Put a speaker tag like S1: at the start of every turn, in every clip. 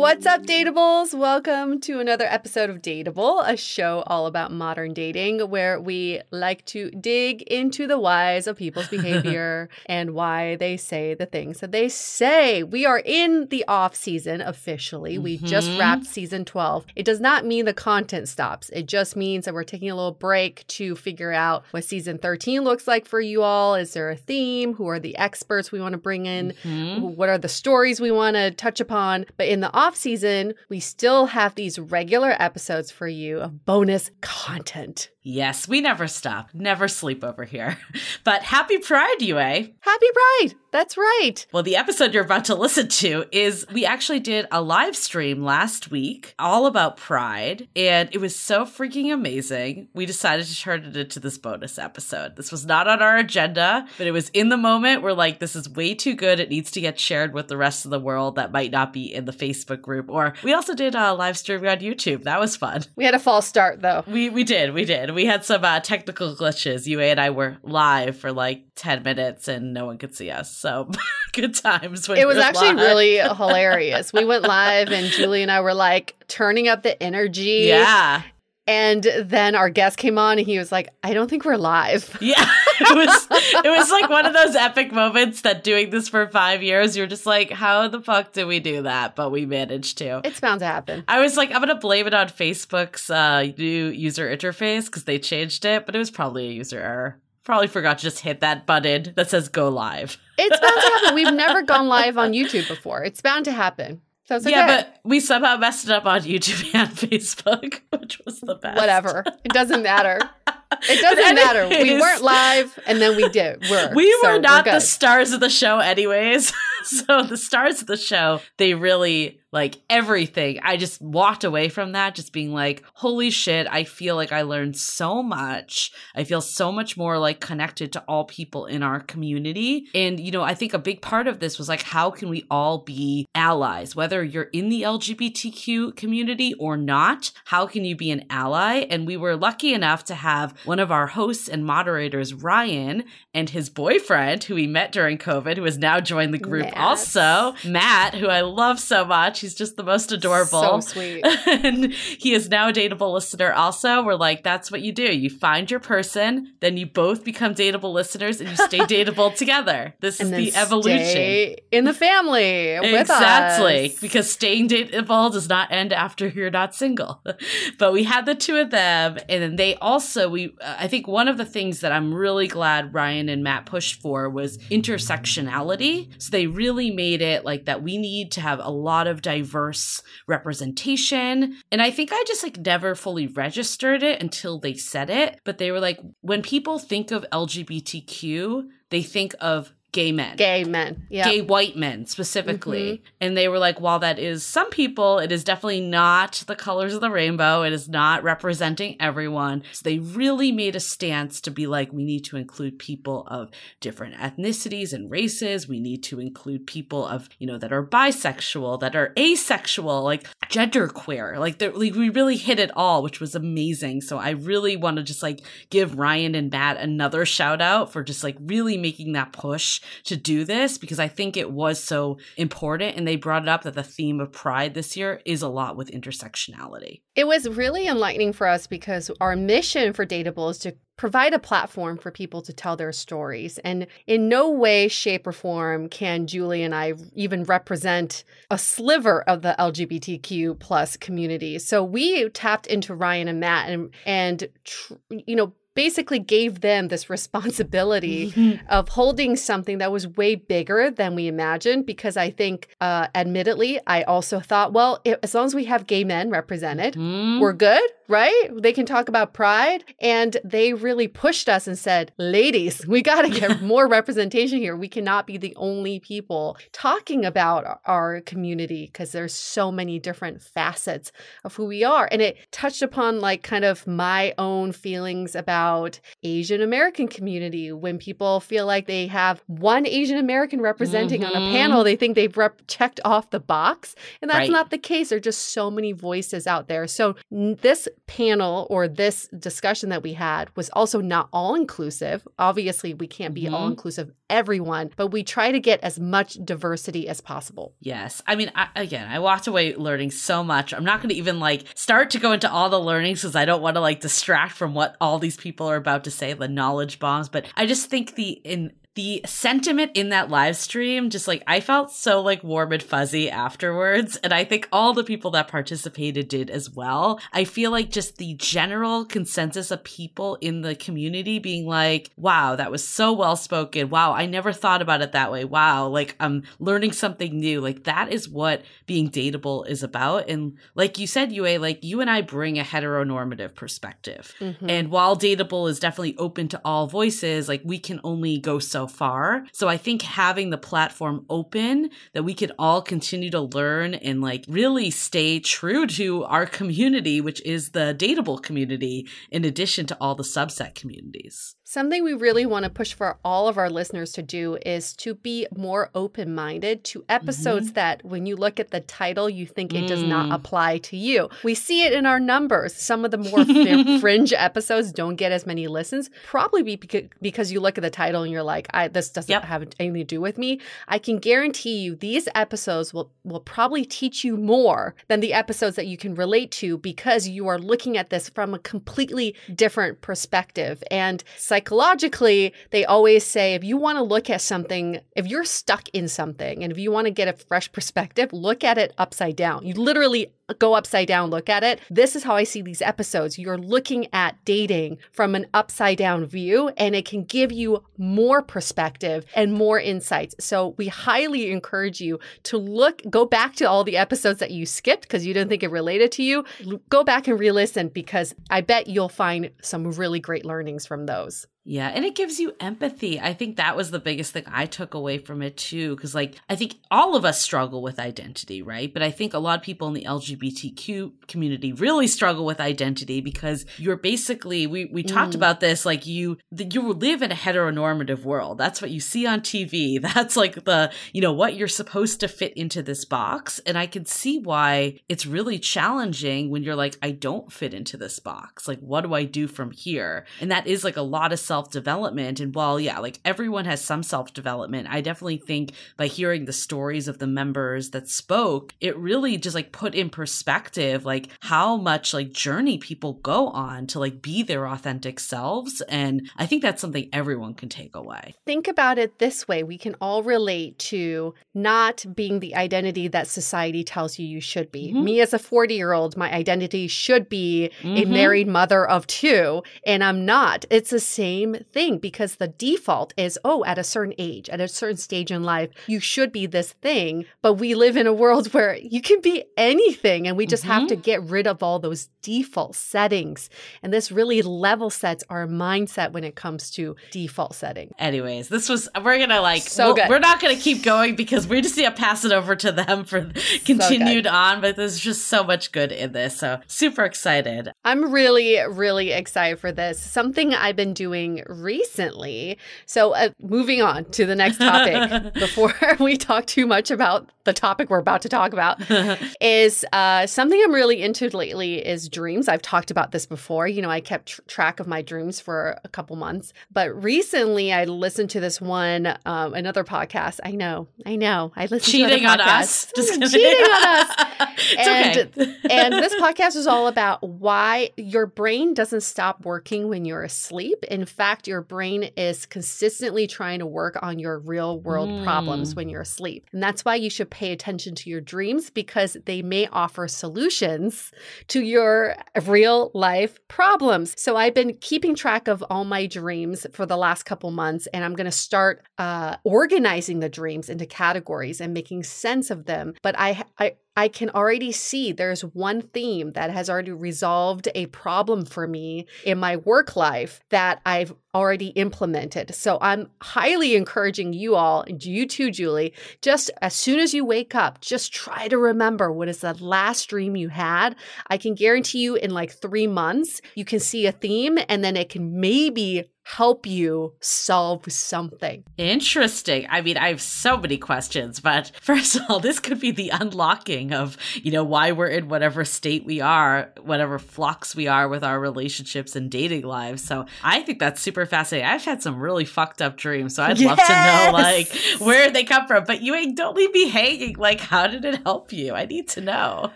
S1: What's up, Dateables? Welcome to another episode of Dateable, a show all about modern dating where we like to dig into the whys of people's behavior and why they say the things that they say. We are in the off season officially. We mm-hmm. just wrapped season 12. It does not mean the content stops, it just means that we're taking a little break to figure out what season 13 looks like for you all. Is there a theme? Who are the experts we want to bring in? Mm-hmm. What are the stories we want to touch upon? But in the off off season, we still have these regular episodes for you of bonus content.
S2: Yes, we never stop, never sleep over here. But happy Pride, Yue.
S1: Happy Pride. That's right.
S2: Well, the episode you're about to listen to is we actually did a live stream last week all about Pride, and it was so freaking amazing. We decided to turn it into this bonus episode. This was not on our agenda, but it was in the moment. We're like, this is way too good. It needs to get shared with the rest of the world that might not be in the Facebook group. Or we also did a live stream on YouTube. That was fun.
S1: We had a false start, though.
S2: We, we did. We did. We had some uh, technical glitches. Yue and I were live for like 10 minutes and no one could see us. So good times.
S1: it was actually live. really hilarious. We went live and Julie and I were like turning up the energy.
S2: Yeah.
S1: And then our guest came on and he was like, I don't think we're live.
S2: Yeah. It was it was like one of those epic moments that doing this for five years, you're just like, how the fuck did we do that? But we managed to.
S1: It's bound to happen.
S2: I was like, I'm gonna blame it on Facebook's uh, new user interface because they changed it, but it was probably a user error. Probably forgot to just hit that button that says go live.
S1: It's bound to happen. We've never gone live on YouTube before. It's bound to happen. Okay.
S2: Yeah, but we somehow messed it up on YouTube and Facebook, which was the best.
S1: Whatever. It doesn't matter. it doesn't matter. We weren't live, and then we did. We're,
S2: we
S1: so
S2: were not
S1: we're
S2: the stars of the show, anyways. so the stars of the show, they really like everything. I just walked away from that just being like, holy shit, I feel like I learned so much. I feel so much more like connected to all people in our community. And, you know, I think a big part of this was like, how can we all be allies, whether you're in the LGBTQ community or not? How can you be an ally? And we were lucky enough to have one of our hosts and moderators, Ryan, and his boyfriend, who we met during COVID, who has now joined the group also, Matt, who I love so much. He's just the most adorable.
S1: So sweet.
S2: and he is now a dateable listener also. We're like, that's what you do. You find your person, then you both become dateable listeners and you stay dateable together. This
S1: And
S2: is the evolution.
S1: stay in the family with
S2: exactly.
S1: us.
S2: Because staying dateable does not end after you're not single. but we had the two of them. And then they also, we, uh, I think one of the things that I'm really glad Ryan and Matt pushed for was intersectionality. So they really made it like that we need to have a lot of diverse representation. And I think I just like never fully registered it until they said it. But they were like, when people think of LGBTQ, they think of gay men
S1: gay men. Yeah.
S2: gay white men specifically. Mm-hmm. And they were like, while that is some people, it is definitely not the colors of the rainbow. It is not representing everyone. So they really made a stance to be like, we need to include people of different ethnicities and races. We need to include people of, you know, that are bisexual, that are asexual, like genderqueer. Like, like we really hit it all, which was amazing. So I really want to just like give Ryan and Matt another shout out for just like really making that push to do this because I think it was so important. And they brought it up that the theme of Pride this year is a lot with intersectionality.
S1: It was really enlightening for us because our mission for Dateable is to provide a platform for people to tell their stories. And in no way, shape, or form can Julie and I even represent a sliver of the LGBTQ plus community. So we tapped into Ryan and Matt and and tr- you know basically gave them this responsibility of holding something that was way bigger than we imagined because I think uh admittedly I also thought well if, as long as we have gay men represented
S2: Mm.
S1: we're good, right? They can talk about pride. And they really pushed us and said, ladies, we got to get more representation here. We cannot be the only people talking about our community because there's so many different facets of who we are. And it touched upon like kind of my own feelings about Asian American community when people feel like they have one Asian American representing on a
S2: Mhm.
S1: panel, they think they've rep- checked off the box. And that's
S2: Right.
S1: not the case. There are just so many voices out there. So this panel or this discussion that we had was also not all inclusive. Obviously, we can't be
S2: Mhm.
S1: all inclusive everyone, but we try to get as much diversity as possible.
S2: Yes. I mean, I, again, I walked away learning so much. I'm not going to even like start to go into all the learnings because I don't want to like distract from what all these people are about to say, the knowledge bombs. But I just think the in the sentiment in that live stream, just like I felt so like warm and fuzzy afterwards. And I think all the people that participated did as well. I feel like just the general consensus of people in the community being like, wow, that was so well spoken. Wow, I never thought about it that way. Wow, like I'm learning something new. Like that is what being dateable is about. And like you said, Yue, like you and I bring a heteronormative perspective.
S1: Mhm.
S2: And while Dateable is definitely open to all voices, like we can only go so far. So I think having the platform open that we could all continue to learn and like really stay true to our community, which is the Dateable community, in addition to all the subset communities.
S1: Something we really want to push for all of our listeners to do is to be more open minded to episodes that, when you look at the title, you think it does not
S2: Mm.
S1: apply to you. We see it in our numbers. Some of the more fri- fringe episodes don't get as many listens, probably be because, because you look at the title and you're like, I, this doesn't
S2: Yep.
S1: have anything to do with me. I can guarantee you these episodes will, will probably teach you more than the episodes that you can relate to because you are looking at this from a completely different perspective. And psychologically, they always say if you want to look at something, if you're stuck in something and if you want to get a fresh perspective, look at it upside down. You literally go upside down, look at it. This is how I see these episodes. You're looking at dating from an upside down view, and it can give you more perspective and more insights. So we highly encourage you to look, go back to all the episodes that you skipped because you didn't think it related to you. Go back and re listen because I bet you'll find some really great learnings from those.
S2: Yeah, and it gives you empathy. I think that was the biggest thing I took away from it too. Cause, like, I think all of us struggle with identity, right? But I think a lot of people in the LGBTQ community really struggle with identity because you're basically, we, we talked
S1: Mm.
S2: about this, like, you, you live in a heteronormative world. That's what you see on TV. That's like the, you know, what you're supposed to fit into this box. And I can see why it's really challenging when you're like, I don't fit into this box. Like, what do I do from here? And that is like a lot of self development. And while, yeah, like everyone has some self development, I definitely think by hearing the stories of the members that spoke, it really just like put in perspective like how much like journey people go on to like be their authentic selves. And I think that's something everyone can take away.
S1: Think about it this way we can all relate to not being the identity that society tells you you should be.
S2: Mhm.
S1: Me as a 40 year old, my identity should be a
S2: Mhm.
S1: married mother of two, and I'm not. It's the same thing because the default is oh, at a certain age, at a certain stage in life, you should be this thing. But we live in a world where you can be anything, and we just have to mm-hmm. get rid of all those default settings. And this really level sets our mindset when it comes to default setting.
S2: Anyways, this was we're gonna like
S1: So
S2: we'll-
S1: good.
S2: we're not gonna keep going because we just need to pass it over to them for continued on. But there's just so much good in this, so super excited.
S1: I'm really, really excited for this. Something I've been doing recently. So, uh, moving on to the next topic before we talk too much about the topic we're about to talk about is uh, something I'm really into lately is dreams. I've talked about this before. You know, I kept tr- track of my dreams for a couple months, but recently I listened to this one, um, another podcast. I know, I know, I listened
S2: Cheating
S1: to
S2: on us. Just kidding.
S1: cheating on us
S2: it's
S1: and
S2: okay.
S1: and this podcast is all about why your brain doesn't stop working when you're asleep. In fact, your brain is consistently trying to work on your real world
S2: Mm.
S1: problems when you're asleep. And that's why you should pay attention to your dreams because they may offer solutions to your real life problems. So I've been keeping track of all my dreams for the last couple months, and I'm going to start uh, organizing the dreams into categories and making sense of them. But I, I, I can already see there's one theme that has already resolved a problem for me in my work life that I've already implemented. So I'm highly encouraging you all, and you too, Julie, just as soon as you wake up, just try to remember what is the last dream you had. I can guarantee you in like three months, you can see a theme and then it can maybe help you solve something.
S2: Interesting. I mean, I have so many questions, but first of all, this could be the unlocking of, you know, why we're in whatever state we are, whatever flux we are with our relationships and dating lives. So I think that's super fascinating. I've had some really fucked up dreams, so I'd love to know, like, where they come from. But you ain't, don't leave me hanging. Like, how did it help you? I need to know.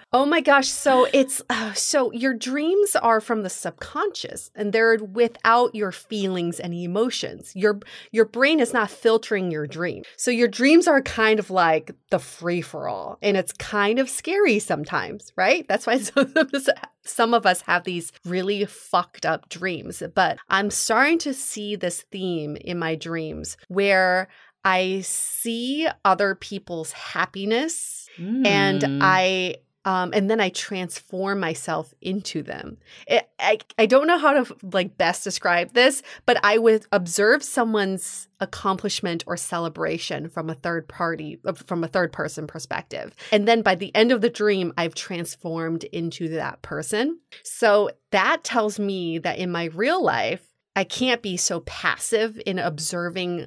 S1: Oh my gosh. So it's uh, so your dreams are from the subconscious and they're without your feelings and emotions. Your your brain is not filtering your dream. So your dreams are kind of like the free for all and it's kind of scary sometimes, right? That's why us some of us have these really fucked up dreams, but I'm starting to see this theme in my dreams where I see other people's happiness and
S2: Mm.
S1: I um, and then I transform myself into them. It, I I don't know how to like best describe this, but I would observe someone's accomplishment or celebration from a third party, from a third person perspective, and then by the end of the dream, I've transformed into that person. So that tells me that in my real life. I can't be so passive in observing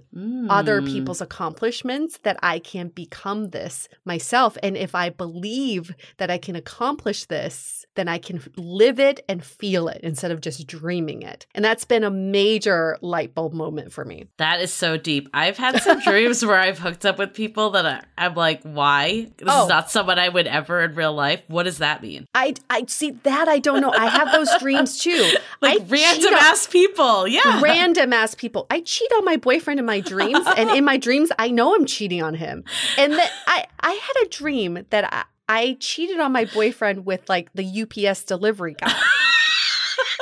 S1: other
S2: Mm.
S1: people's accomplishments that I can't become this myself. And if I believe that I can accomplish this, then I can live it and feel it instead of just dreaming it. And that's been a major light bulb moment for me.
S2: That is so deep. I've had some dreams where I've hooked up with people that I, I'm like, why? This
S1: Oh.
S2: is not someone I would ever in real life. What does that mean?
S1: I I see that I don't know. I have those dreams too.
S2: Like
S1: I
S2: random ass people. Yeah.
S1: random ass people. I cheat on my boyfriend in my dreams, and in my dreams, I know I'm cheating on him. And then I, I had a dream that I, I cheated on my boyfriend with like the UPS delivery guy.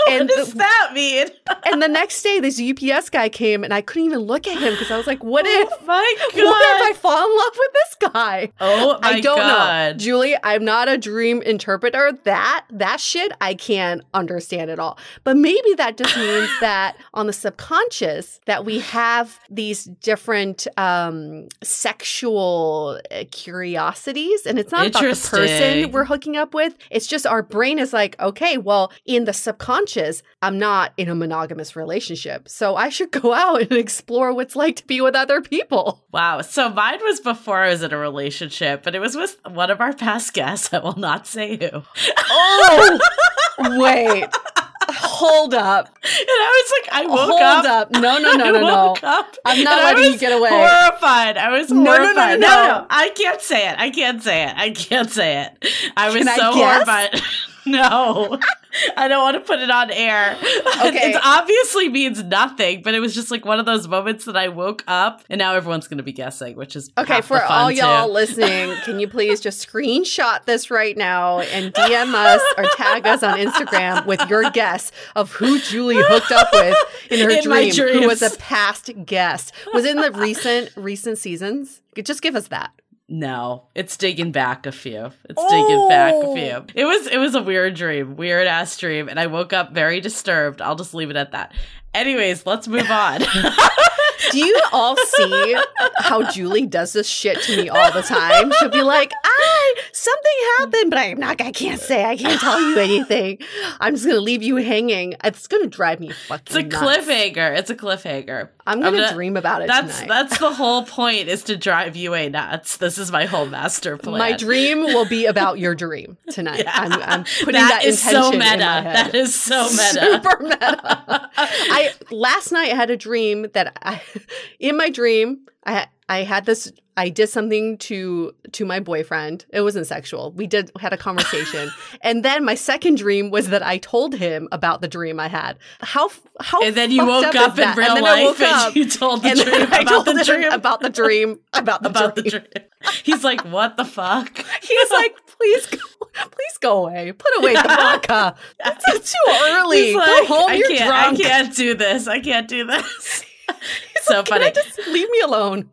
S2: what does
S1: the,
S2: that mean?
S1: and the next day, this UPS guy came, and I couldn't even look at him because I was like, "What if?
S2: Oh my god!
S1: What if I fall in love with this guy?"
S2: Oh my
S1: I don't
S2: god.
S1: know, Julie. I'm not a dream interpreter. That that shit I can't understand at all. But maybe that just means that on the subconscious that we have these different um, sexual uh, curiosities, and it's not about the person we're hooking up with. It's just our brain is like, okay, well, in the subconscious, I'm not in a monogamous relationship, so I should go out and explore what's like to be with other people.
S2: Wow. So mine was before I was in a relationship, but it was with one of our past guests. I will not say who.
S1: Oh, wait. Hold up.
S2: And I was like, I woke
S1: Hold
S2: up.
S1: up. No, no, no, no, no.
S2: up,
S1: I'm not letting you get away.
S2: Horrified. I was
S1: No, no, no,
S2: horrified.
S1: no, no.
S2: I can't say it. I can't say it. I can't say it. I was
S1: Can I
S2: so
S1: guess?
S2: horrified. no, I don't want to put it on air.
S1: Okay.
S2: It obviously means nothing, but it was just like one of those moments that I woke up and now everyone's going to be guessing, which is
S1: Okay, for all y'all
S2: too.
S1: listening, can you please just screenshot this right now and DM us or tag us on Instagram with your guess of who Julie hooked up with in her
S2: In
S1: dream, who was a past guest? Was it in the recent recent seasons? Just give us that.
S2: No, it's digging back a few. It's digging back a
S1: Oh.
S2: few. It was it was a weird dream, weird ass dream, and I woke up very disturbed. I'll just leave it at that. Anyways, let's move on.
S1: Do you all see how Julie does this shit to me all the time? She'll be like, "I something happened, but I'm not. I can't say. I can't tell you anything. I'm just gonna leave you hanging. It's gonna drive me fucking.
S2: it's a
S1: nuts.
S2: cliffhanger. It's a cliffhanger.
S1: I'm gonna,
S2: I'm gonna-
S1: dream about it
S2: That's
S1: tonight.
S2: that's the whole point is to drive you a nuts. This is my whole master plan.
S1: My dream will be about your dream tonight.
S2: Yeah.
S1: I'm, I'm putting
S2: That
S1: that,
S2: is so meta. That is so meta.
S1: Super meta. I last night I had a dream that I, in my dream, I I had this. I did something to to my boyfriend. It wasn't sexual. We did had a conversation, and then my second dream was that I told him about the dream I had. How how
S2: and then you woke
S1: up,
S2: up, in
S1: that?
S2: real
S1: and
S2: life
S1: woke
S2: and
S1: up,
S2: you told the dream about
S1: told
S2: the
S1: him
S2: dream
S1: about the dream about the
S2: about
S1: dream.
S2: the dream. He's like, "What the fuck?"
S1: He's like, please go, please go away. Put away the vodka. It's too early.
S2: He's
S1: go home.
S2: I
S1: You're
S2: can't,
S1: drunk.
S2: I can't do this. I can't do this.
S1: He's
S2: so
S1: like,
S2: funny.
S1: Just leave me alone?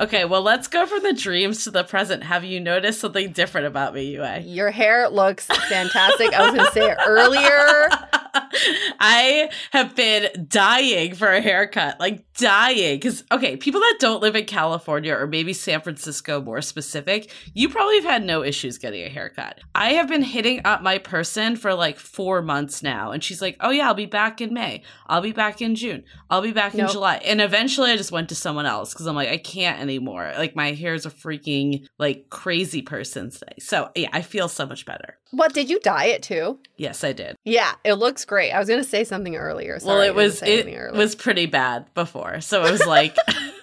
S2: Okay, well, let's go from the dreams to the present. Have you noticed something different about me, Yue?
S1: Your hair looks fantastic. I was going to say it earlier.
S2: I have been dying for a haircut, like dying. Because, okay, people that don't live in California or maybe San Francisco more specific, you probably have had no issues getting a haircut. I have been hitting up my person for like four months now. And she's like, oh, yeah, I'll be back in May. I'll be back in June. I'll be back in July. And eventually I just went to someone else because I'm like, I can't anymore. Like, my hair is a freaking, like, crazy person's day. So, yeah, I feel so much better.
S1: What, did you dye it too?
S2: Yes, I did.
S1: Yeah, it looks great. I was going to say something earlier.
S2: well
S1: Sorry, I
S2: it
S1: was gonna
S2: it was pretty bad before so it was like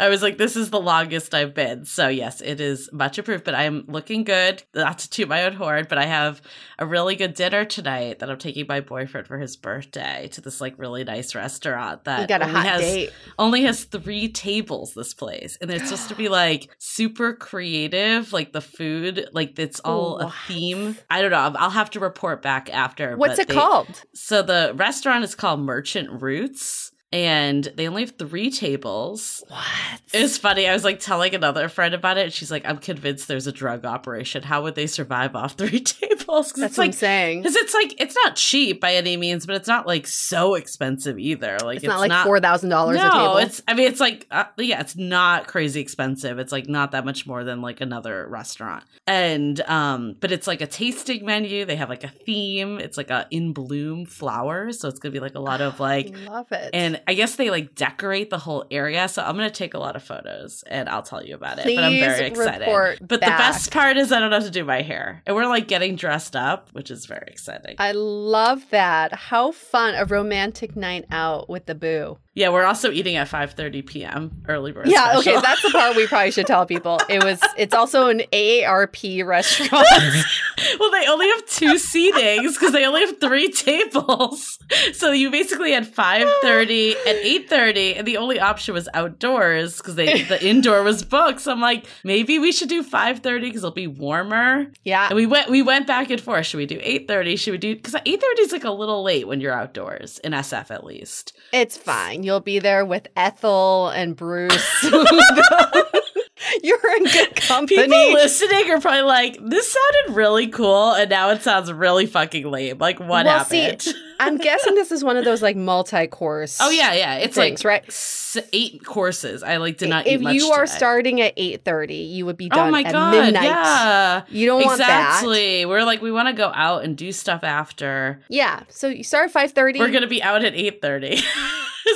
S2: i was like this is the longest i've been so yes it is much improved but i'm looking good not to toot my own horn but i have a really good dinner tonight that i'm taking my boyfriend for his birthday to this like really nice restaurant that
S1: you got a
S2: only has
S1: date.
S2: only has three tables this place and it's supposed to be like super creative like the food like it's all a theme i don't know i'll have to report back after
S1: What's it
S2: they-
S1: called?
S2: so the restaurant is called Merchant Roots. And they only have three tables.
S1: What?
S2: It was funny. I was like telling another friend about it. And she's like, I'm convinced there's a drug operation. How would they survive off three tables?
S1: That's
S2: it's
S1: what I'm
S2: like,
S1: saying.
S2: because it's like, it's not cheap by any means, but it's not like so expensive either. Like,
S1: It's, not like $4,000 a
S2: no,
S1: table.
S2: it's. I mean, it's like uh, yeah, it's not crazy expensive. It's like not that much more than like another restaurant, and um, but it's like a tasting menu. They have like a theme. It's like a in bloom flower, so it's gonna be like a lot of like.
S1: love it.
S2: And I guess they like decorate the whole area, so I'm gonna take a lot of photos and I'll tell you about it. but I'm very excited. But
S1: back.
S2: the best part is I don't have to do my hair, and we're like getting dressed up, which is very exciting.
S1: I love that. How fun a romantic night out with the boo.
S2: yeah, we're also eating at 5:30 p.m. early bird.
S1: Yeah, okay, that's the part we probably should tell people. It was it's also an AARP restaurant.
S2: well, they only have two seatings because they only have three tables. So you basically had 5:30 8:30 at 8:30 and the only option was outdoors because they the indoor was booked. So I'm like, maybe we should do 5:30 because it'll be warmer.
S1: Yeah.
S2: And we went we went back and forth. Should we do 8:30? Should we do because 8:30 is like a little late when you're outdoors in SF at least.
S1: It's fine. You'll be there with Ethel and Bruce. You're in good company.
S2: People listening are probably like, "This sounded really cool, and now it sounds really fucking lame." Like, what
S1: Well, see,
S2: happened?
S1: I'm guessing this is one of those like multi-course.
S2: oh yeah, yeah. It's
S1: things,
S2: like
S1: right?
S2: eight courses. I like did not
S1: if
S2: eat much
S1: you are
S2: today.
S1: starting at 8:30, you would be oh, done
S2: Oh my
S1: at
S2: god!
S1: midnight.
S2: Yeah,
S1: You don't want that.
S2: exactly. We're like, we want to go out and do stuff after.
S1: Yeah. So you start at 5:30.
S2: We're gonna be out at eight thirty.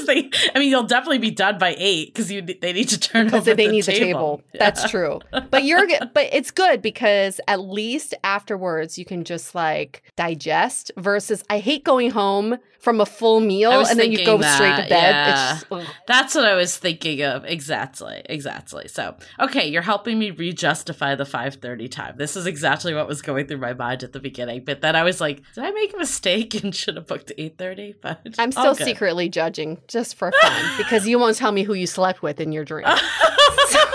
S2: they, I mean, you'll definitely be done by eight because you they need to turn
S1: because
S2: over
S1: they
S2: the
S1: need
S2: table.
S1: the table.
S2: Yeah.
S1: That's true. But you're but it's good because at least afterwards you can just like digest versus I hate going home from a full meal and then you go straight to bed.
S2: yeah.
S1: It's just.
S2: That's what I was thinking of. Exactly. Exactly. So, okay, you're helping me re-justify the 5:30 time. This is exactly what was going through my mind at the beginning. But then I was like, did I make a mistake and should have booked 8:30? But
S1: I'm still secretly judging just for fun because you won't tell me who you slept with in your dream.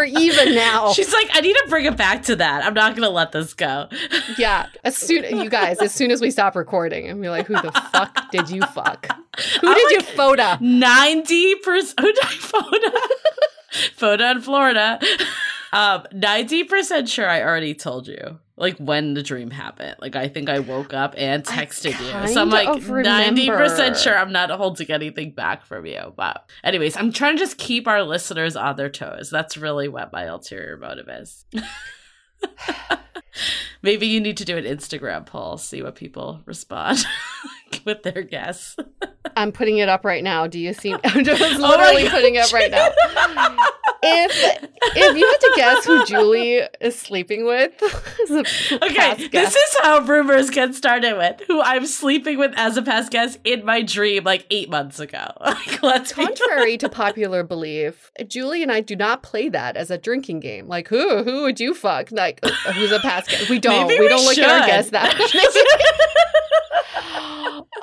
S1: We're even now.
S2: She's like, I need to bring it back to that. I'm not gonna let this go.
S1: Yeah. As soon you guys, as soon as we stop recording, and we're like, who the fuck did you fuck? Who
S2: I'm
S1: did you photo?
S2: Ninety percent. Who did I photo? photo in Florida. Um, ninety percent sure I already told you. Like when the dream happened. Like I think I woke up and texted you. So I'm like ninety percent sure I'm not holding anything back from you. But anyways, I'm trying to just keep our listeners on their toes. That's really what my ulterior motive is. Maybe you need to do an Instagram poll, see what people respond with their guess.
S1: I'm putting it up right now. Do you see? I'm just
S2: Oh
S1: literally
S2: God.
S1: putting it up right now. If if you had to guess who Julie is sleeping with,
S2: Okay, this is how rumors get started with who I'm sleeping with as a past guest in my dream like eight months ago. Like, let's
S1: contrary to popular belief, Julie and I do not play that as a drinking game. Like who who would you fuck? Like who's a past guest? We don't. We,
S2: we
S1: don't look at our guests that.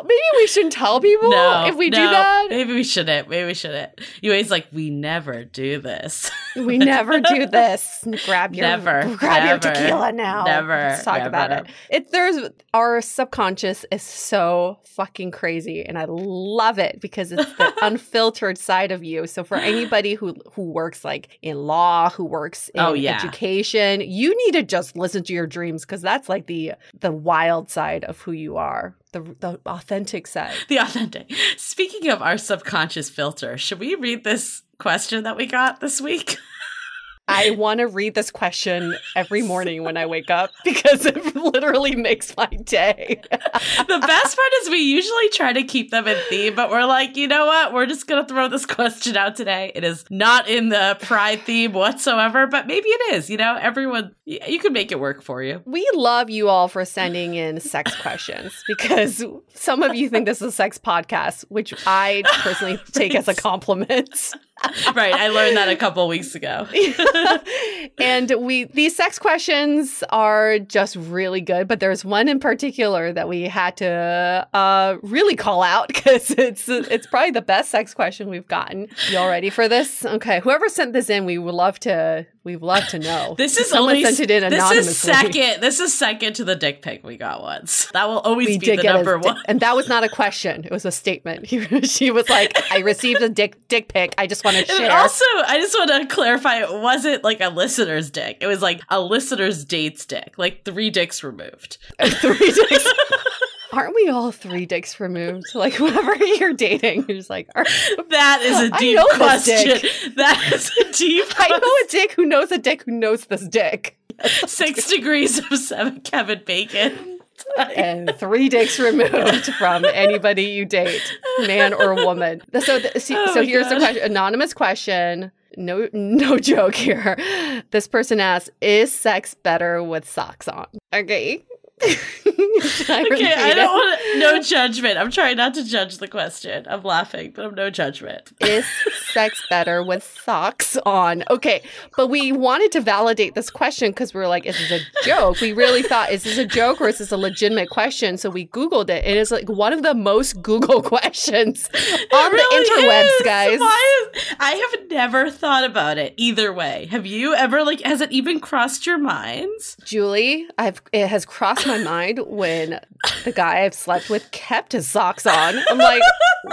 S1: Maybe we shouldn't tell people
S2: no,
S1: if we do that.
S2: Maybe we shouldn't. Maybe we shouldn't. You always like, we never do this.
S1: We never do this. Grab your
S2: Never,
S1: grab your tequila now.
S2: never,
S1: Let's talk about it. It there's our subconscious is so fucking crazy, and I love it because it's the unfiltered side of you. So for anybody who who works like in law, who works in
S2: Oh, yeah.
S1: education, you need to just listen to your dreams because that's like the the wild side of who you are, the the authentic side.
S2: the authentic. Speaking of our subconscious filter, should we read this question that we got this week?
S1: I want to read this question every morning when I wake up because it literally makes my day.
S2: the best part is we usually try to keep them in theme, but we're like, you know what? We're just gonna throw this question out today. It is not in the pride theme whatsoever, but maybe it is. You know, everyone, you can make it work for you.
S1: We love you all for sending in sex questions because some of you think this is a sex podcast, which I personally take as a compliment.
S2: Right, I learned that a couple weeks ago.
S1: and we these sex questions are just really good, but there's one in particular that we had to uh, really call out because it's it's probably the best sex question we've gotten. Y'all ready for this? Okay, whoever sent this in, we would love to we'd love to know.
S2: This is
S1: Someone
S2: only
S1: sent it in
S2: this
S1: anonymously.
S2: is second. This is second to the dick pic we got once. That will always
S1: we
S2: be the number
S1: di-
S2: one.
S1: and that was not a question; it was a statement. she was like, "I received a dick dick pic. I just want to
S2: And also, I just want to clarify it wasn't like a listener's dick. It was like a listener's date's dick, like three dicks removed.
S1: three dicks. Aren't we all three dicks removed? Like whoever you're dating, you're just like, "Are-
S2: that is a deep
S1: know this
S2: question.
S1: dick.
S2: That is a deep
S1: I know a dick who knows a dick who knows this dick,
S2: Six degrees of seven Kevin Bacon.
S1: and three dicks removed from anybody you date, man or woman. So, th- see,
S2: Oh
S1: so here's the question: anonymous question. No, no joke here. This person asks, "Is sex better with socks on?" Okay.
S2: Okay, I don't want to, no judgment. I'm trying not to judge the question. I'm laughing, but I'm no judgment.
S1: Is sex better with socks on? Okay, but we wanted to validate this question because we were like, is this a joke? We really thought, is this a joke or is this a legitimate question? So we Googled it. It is like one of the most Google questions on
S2: really
S1: the interwebs,
S2: is.
S1: guys.
S2: Why is- I have never thought about it either way. Have you ever like has it even crossed your minds?
S1: Julie, I've it has crossed my mind when the guy I've slept with kept his socks on. I'm like,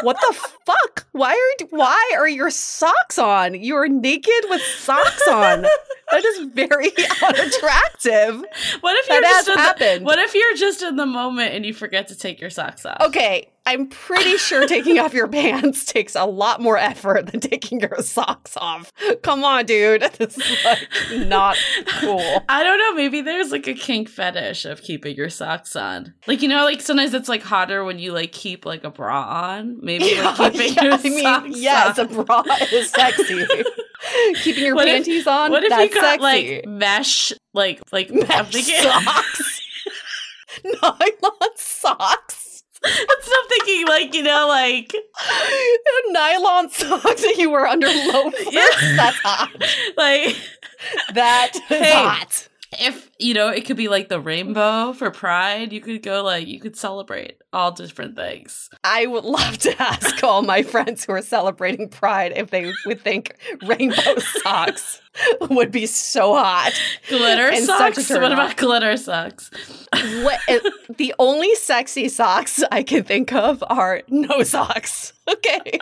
S1: what the fuck? Why are why are your socks on? You're naked with socks on. That is very unattractive.
S2: What if
S1: That
S2: you're
S1: has
S2: just in the,
S1: happened.
S2: What if you're just in the moment and you forget to take your socks off?
S1: Okay, I'm pretty sure taking off your pants takes a lot more effort than taking your socks off. Come on, dude. This is like not cool.
S2: I don't know. Maybe there's like a kink fetish of keeping your socks on. Like you know, like sometimes it's like hotter when you like keep like a bra on. Maybe like keeping your
S1: I mean,
S2: socks
S1: yes,
S2: on.
S1: a bra is sexy. Keeping your
S2: What if-
S1: panties on,
S2: What if
S1: that's
S2: you got
S1: sexy.
S2: like mesh, like like
S1: Mesh socks. Nylon socks.
S2: That's I'm thinking, like you know, like
S1: Nylon socks that you wear under loafers.
S2: Yeah.
S1: That's hot.
S2: like
S1: That
S2: Hey.
S1: hot.
S2: if you know, it could be like the rainbow for Pride. You could go like you could celebrate all different things.
S1: I would love to ask all my friends who are celebrating Pride if they would think rainbow socks would be so hot.
S2: Glitter
S1: And
S2: socks. What about glitter socks?
S1: What, eh, the only sexy socks I can think of are no socks. Okay.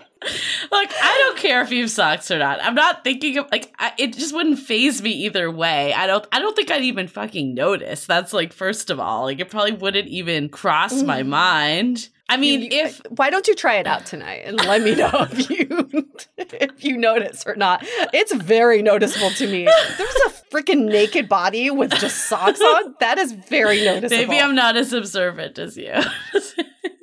S2: Look, I don't care if you have socks or not. I'm not thinking of like I, it just wouldn't phase me either way. I don't. I don't think I'd even fucking notice. That's like first of all, like it probably wouldn't even cross my mind. I mean,
S1: Mm. You- you-
S2: if
S1: why don't you try it out tonight and let me know if you if you notice or not? It's very noticeable to me. There's a freaking naked body with just socks on. That is very noticeable.
S2: maybe I'm not as observant as you.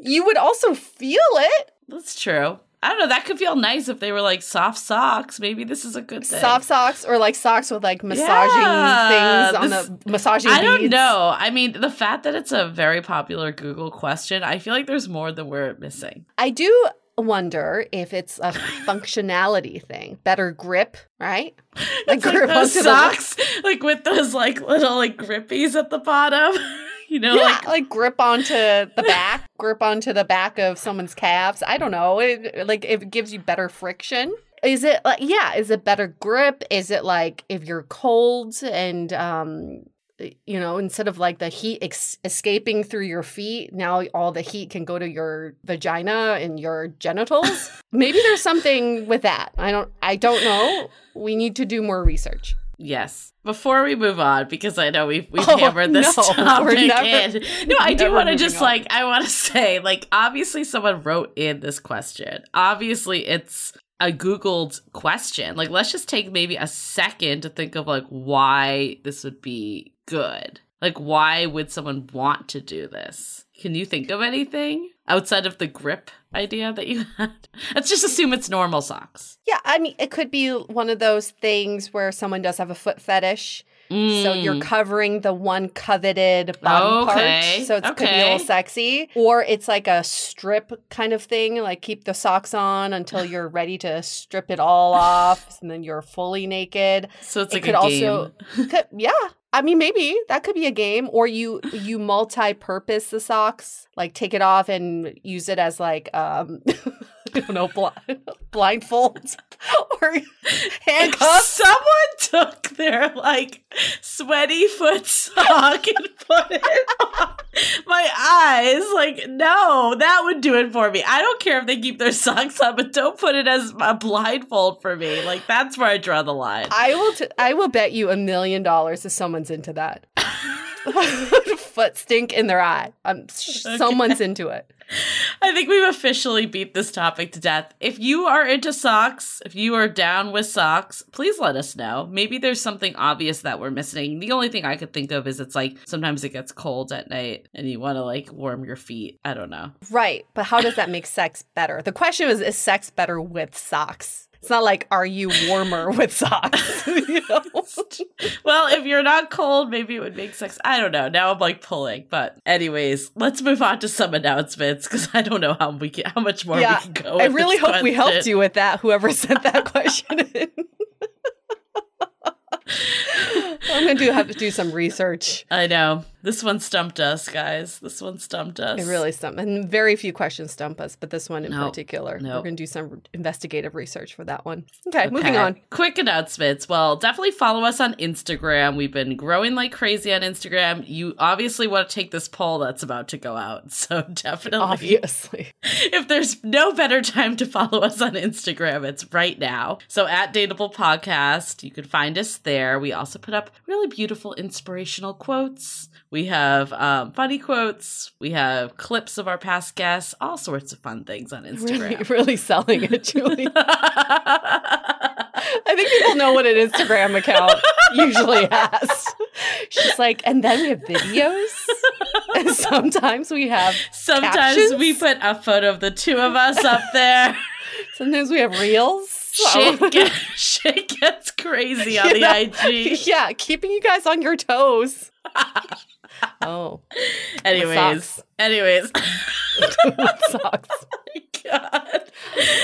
S1: You would also feel it.
S2: That's true. I don't know. That could feel nice if they were like soft socks. Maybe this is a good thing.
S1: Soft socks or like socks with like massaging
S2: Yeah,
S1: things on
S2: this-
S1: the massaging.
S2: I don't
S1: beads.
S2: know. I mean, the fact that it's a very popular Google question, I feel like there's more than we're missing.
S1: I do wonder if it's a functionality thing. Better grip, right? Like
S2: It's like
S1: grip
S2: those socks, like with those like little like grippies at the bottom. you know,
S1: yeah,
S2: like
S1: like, grip onto the back, grip onto the back of someone's calves. I don't know. It, like it gives you better friction. Is it like yeah? Is it better grip? Is it like if you're cold and um you know instead of like the heat ex- escaping through your feet, now all the heat can go to your vagina and your genitals? Maybe there's something with that. I don't. I don't know. We need to do more research.
S2: Yes. Before we move on, because I know we've we've
S1: Oh,
S2: hammered this
S1: no,
S2: topic
S1: never-
S2: in. No, I do want to just
S1: on.
S2: like I want to say like obviously someone wrote in this question. Obviously, it's a googled question like let's just take maybe a second to think of like why this would be good like why would someone want to do this can you think of anything outside of the grip idea that you had let's just assume it's normal socks
S1: Yeah, I mean, it could be one of those things where someone does have a foot fetish. So you're
S2: Mm.
S1: covering the one coveted body
S2: Okay,
S1: part. So it could be a little sexy. Or it's like a strip kind of thing, like keep the socks on until you're ready to strip it all off and then you're fully naked.
S2: so it's
S1: it
S2: like
S1: could
S2: a
S1: also could, yeah. I mean maybe that could be a game. Or you you multi-purpose the socks, like take it off and use it as like um I don't know, bl- blindfolds or handcuffs.
S2: someone took their like sweaty foot sock and put it on my eyes, like no, that would do it for me. I don't care if they keep their socks on, but don't put it as a blindfold for me. Like that's where I draw the line.
S1: I will. T- I will bet you a million dollars if someone's into that. Foot stink in their eye. Um,
S2: Okay.
S1: Someone's into it.
S2: I think we've officially beat this topic to death. If you are into socks, if you are down with socks, please let us know. Maybe there's something obvious that we're missing. The only thing I could think of is it's like sometimes it gets cold at night and you want to like warm your feet. I don't know.
S1: Right, but how does that make sex better? The question was: Is sex better with socks? It's not like, are you warmer with socks? you know?
S2: well, if you're not cold, maybe it would make sex. I don't know. Now I'm like pulling. But anyways, let's move on to some announcements because I don't know how we can, how much more
S1: Yeah,
S2: we can go.
S1: I really hope we helped you with that, whoever sent that question in. I'm going to do have to do some research.
S2: I know. This one stumped us, guys. This one stumped us.
S1: It really stumped. And very few questions stump us, but this one in
S2: No,
S1: particular.
S2: no.
S1: We're going to do some investigative research for that one. Okay, moving on.
S2: Quick announcements. Well, definitely follow us on Instagram. We've been growing like crazy on Instagram. You obviously want to take this poll that's about to go out. So definitely
S1: Obviously.
S2: if there's no better time to follow us on Instagram, it's right now. So at Dateable Podcast, you can find us there. We also put up really beautiful inspirational quotes. We have um, funny quotes. We have clips of our past guests, all sorts of fun things on
S1: Really,
S2: Instagram.
S1: really selling it, Julie. I think people know what an Instagram account usually has. She's like, and then we have videos. And sometimes we have,
S2: Sometimes
S1: Captions?
S2: we put a photo of the two of us up there.
S1: sometimes we have reels.
S2: Shit, get, shit gets crazy on
S1: You
S2: the
S1: know?
S2: IG.
S1: yeah, keeping you guys on your toes. oh,
S2: Anyways,
S1: socks.
S2: anyways.
S1: socks.
S2: God.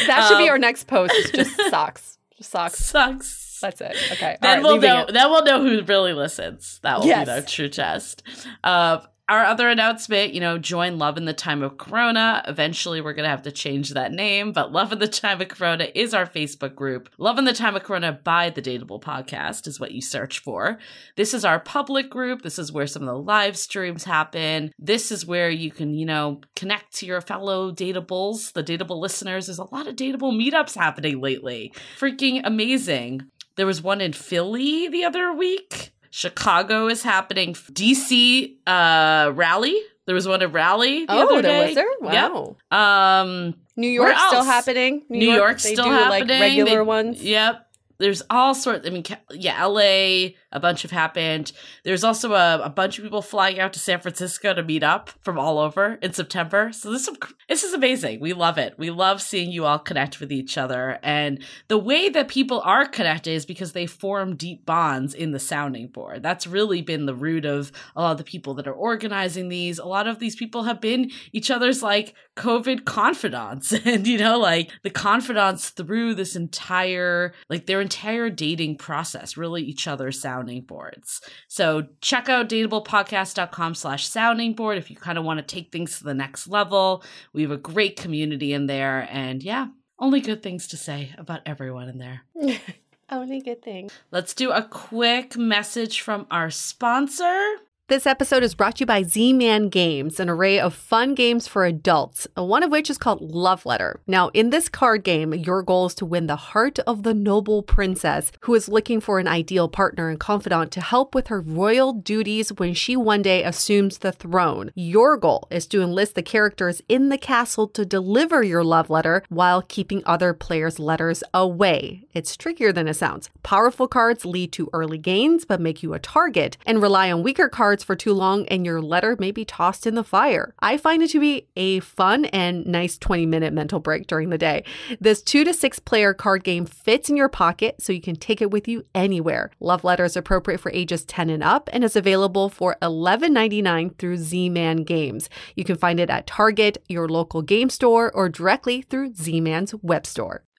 S1: That should be
S2: Um,
S1: our next post. It's just socks. Just socks.
S2: Sucks.
S1: That's it. Okay.
S2: Then
S1: right,
S2: we'll know.
S1: it.
S2: Then we'll know who really listens. That will
S1: Yes.
S2: be the true test. Uh, our other announcement, you know, join Love in the Time of Corona. Eventually, we're gonna have to change that name, but Love in the Time of Corona is our Facebook group. Love in the Time of Corona by the Dateable Podcast is what you search for. This is our public group. This is where some of the live streams happen. This is where you can, you know, connect to your fellow dateables, the dateable listeners. There's a lot of dateable meetups happening lately. Freaking amazing. There was one in Philly the other week. Chicago is happening. DC uh rally. There was one at Rally the
S1: Oh, there was there?
S2: Yep.
S1: Wow.
S2: Um
S1: New York's still happening.
S2: New, York's
S1: they
S2: still
S1: do,
S2: happening.
S1: Like regular
S2: They-
S1: ones.
S2: Yep. There's all sorts. I mean, yeah, LA, a bunch have happened. There's also a, a bunch of people flying out to San Francisco to meet up from all over in September. So this is this is amazing. We love it. We love seeing you all connect with each other. And the way that people are connected is because they form deep bonds in the sounding board. That's really been the root of a lot of the people that are organizing these. A lot of these people have been each other's like COVID confidants and, you know, like the confidants through this entire, like their entire dating process, really each other's sounding boards. So check out dateablepodcast.com slash sounding board if you kind of want to take things to the next level. We have a great community in there. And yeah, only good things to say about everyone in there.
S1: Only good thing.
S2: Let's do a quick message from our sponsor.
S1: This episode is brought to you by Z Man Games, an array of fun games for adults, one of which is called Love Letter. Now, in this card game, your goal is to win the heart of the noble princess who is looking for an ideal partner and confidant to help with her royal duties when she one day assumes the throne. Your goal is to enlist the characters in the castle to deliver your love letter while keeping other players' letters away. It's trickier than it sounds. Powerful cards lead to early gains but make you a target, and rely on weaker cards for too long, and your letter may be tossed in the fire. I find it to be a fun and nice 20 minute mental break during the day. This two to six player card game fits in your pocket so you can take it with you anywhere. Love Letter is appropriate for ages 10 and up and is available for $11.99 through Z Man Games. You can find it at Target, your local game store, or directly through Z Man's web store.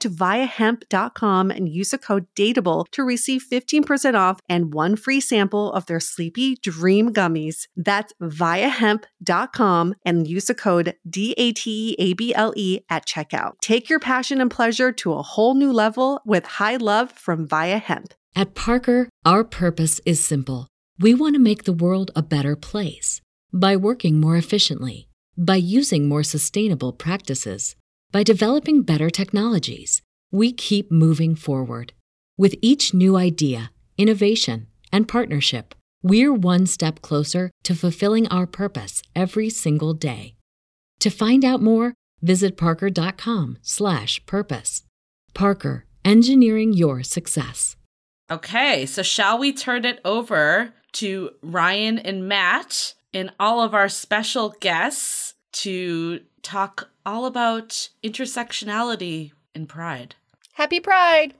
S3: To viiahemp.com and use the code DATEABLE to receive 15% off and one free sample of their Sleepy Dream Gummies. That's viiahemp.com and use the code DATEABLE at checkout. Take your passion and pleasure to a whole new level with high love from Viia Hemp.
S4: At Parker, our purpose is simple. We want to make the world a better place by working more efficiently, by using more sustainable practices, by developing better technologies. We keep moving forward. With each new idea, innovation, and partnership, we're one step closer to fulfilling our purpose every single day. To find out more, visit parker.com/purpose. Parker, engineering your success.
S2: Okay, so shall we turn it over to Ryan and Matt and all of our special guests to talk all about intersectionality and pride?
S1: Happy Pride!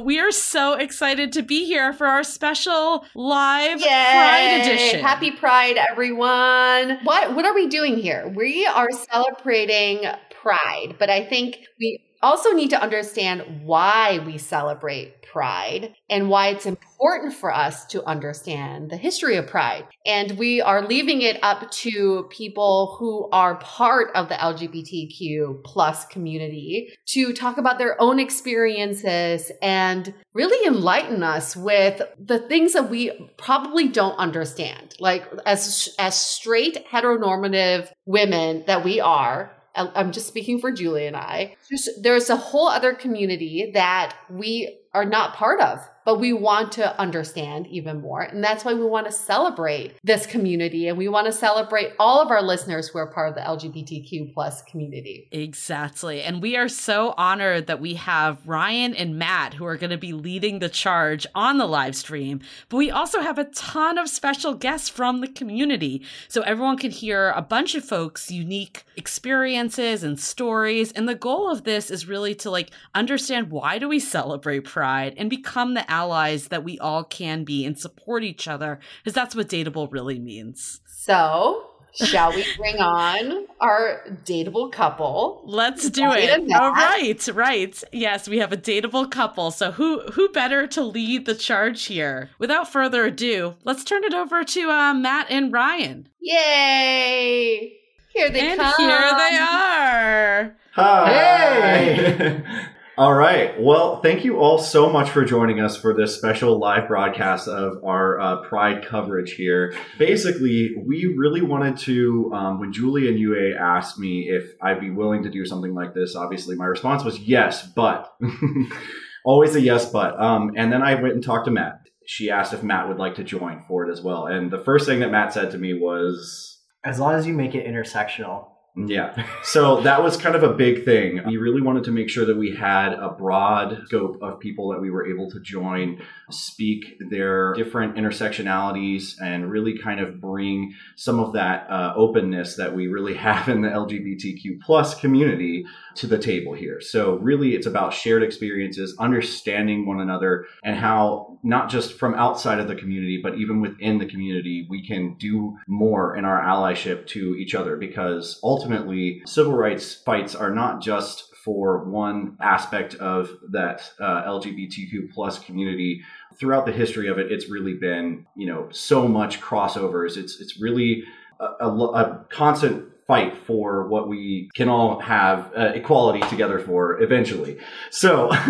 S2: We are so excited to be here for our special live Pride edition.
S1: Happy Pride, everyone. What what are we doing here? We are celebrating Pride, but I think we also need to understand why we celebrate Pride and why it's important for us to understand the history of Pride. And we are leaving it up to people who are part of the LGBTQ plus community to talk about their own experiences and really enlighten us with the things that we probably don't understand. Like as as straight heteronormative women that we are, I'm just speaking for Julie and I. There's, a whole other community that we are not part of, but we want to understand even more. And that's why we want to celebrate this community and we want to celebrate all of our listeners who are part of the LGBTQ plus community.
S2: Exactly. And we are so honored that we have Ryan and Matt who are going to be leading the charge on the live stream. But we also have a ton of special guests from the community. So everyone can hear a bunch of folks' unique experiences and stories. And the goal of this is really to like understand why do we celebrate pride and become the allies that we all can be and support each other because that's what dateable really means.
S1: So, shall we bring on our dateable couple?
S2: Let's do it. All right, right. Yes, we have a dateable couple. So who who better to lead the charge here? Without further ado, let's turn it over to uh, Matt and Ryan.
S1: Yay! Here they come.
S2: and
S1: come.
S2: here they are.
S5: Hi. all right. Well, thank you all so much for joining us for this special live broadcast of our uh, Pride coverage here. Basically, we really wanted to, um, when Julie and Yue asked me if I'd be willing to do something like this, obviously my response was yes, but. Always a yes, but. Um, and then I went and talked to Matt. She asked if Matt would like to join for it as well. And the first thing that Matt said to me was,
S6: As long as you make it intersectional.
S5: Yeah. So that was kind of a big thing. We really wanted to make sure that we had a broad scope of people that we were able to join, speak their different intersectionalities, and really kind of bring some of that uh, openness that we really have in the LGBTQ plus community to the table here. So really it's about shared experiences, understanding one another, and how not just from outside of the community, but even within the community, we can do more in our allyship to each other because ultimately civil rights fights are not just for one aspect of that uh, LGBTQ plus community. Throughout the history of it, it's really been you know so much crossovers. It's it's really a, a, a constant fight for what we can all have uh, equality together for eventually. So,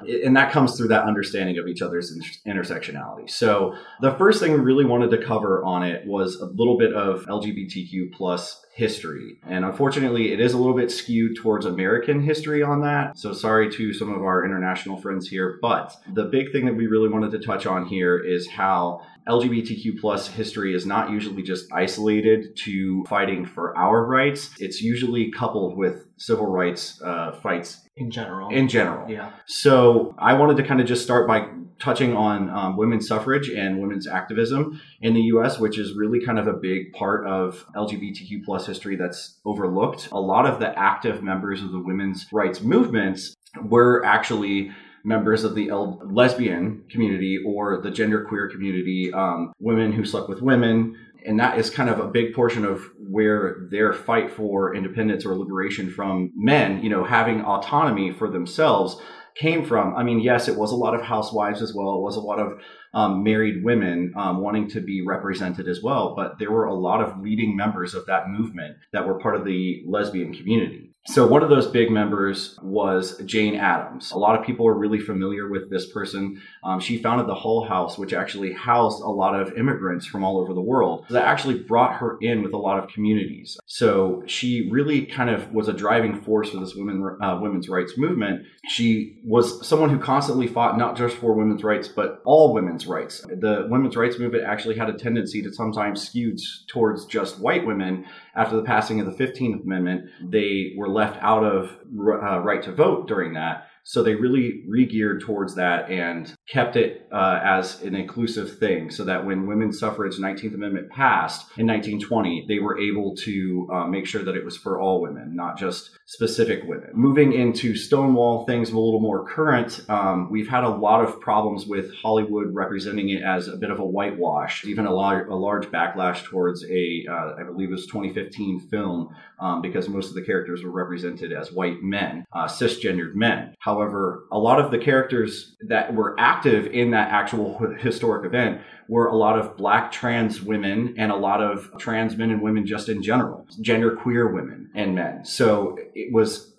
S5: and that comes through that understanding of each other's inter- intersectionality. So, the first thing we really wanted to cover on it was a little bit of LGBTQ plus history. And unfortunately, it is a little bit skewed towards American history on that. So sorry to some of our international friends here. But the big thing that we really wanted to touch on here is how LGBTQ plus history is not usually just isolated to fighting for our rights. It's usually coupled with civil rights uh, fights
S6: In general.
S5: in general.
S6: yeah.
S5: So I wanted to kind of just start by touching on um, women's suffrage and women's activism in the U.S., which is really kind of a big part of LGBTQ plus history that's overlooked. A lot of the active members of the women's rights movements were actually members of the L- lesbian community or the genderqueer community, um, women who slept with women. And that is kind of a big portion of where their fight for independence or liberation from men, you know, having autonomy for themselves came from. I mean, yes, it was a lot of housewives as well. It was a lot of um, married women um, wanting to be represented as well. But there were a lot of leading members of that movement that were part of the lesbian community. So one of those big members was Jane Addams. A lot of people are really familiar with this person. Um, she founded the Hull House, which actually housed a lot of immigrants from all over the world. That actually brought her in with a lot of communities. So she really kind of was a driving force for this women uh, women's rights movement. She was someone who constantly fought not just for women's rights, but all women's rights. The women's rights movement actually had a tendency to sometimes skew towards just white women. After the passing of the 15th Amendment, they were left out of uh, right to vote during that. So they really re-geared towards that and kept it uh, as an inclusive thing, so that when women's suffrage 19th Amendment passed in 1920, they were able to uh, make sure that it was for all women, not just specific women. Moving into Stonewall, things a little more current. Um, we've had a lot of problems with Hollywood representing it as a bit of a whitewash, even a, large, a large backlash towards a, uh, I believe it was 2015 film, um, because most of the characters were represented as white men, uh, cisgendered men. However, a lot of the characters that were active in that actual historic event were a lot of black trans women and a lot of trans men and women just in general, gender queer women and men. So it was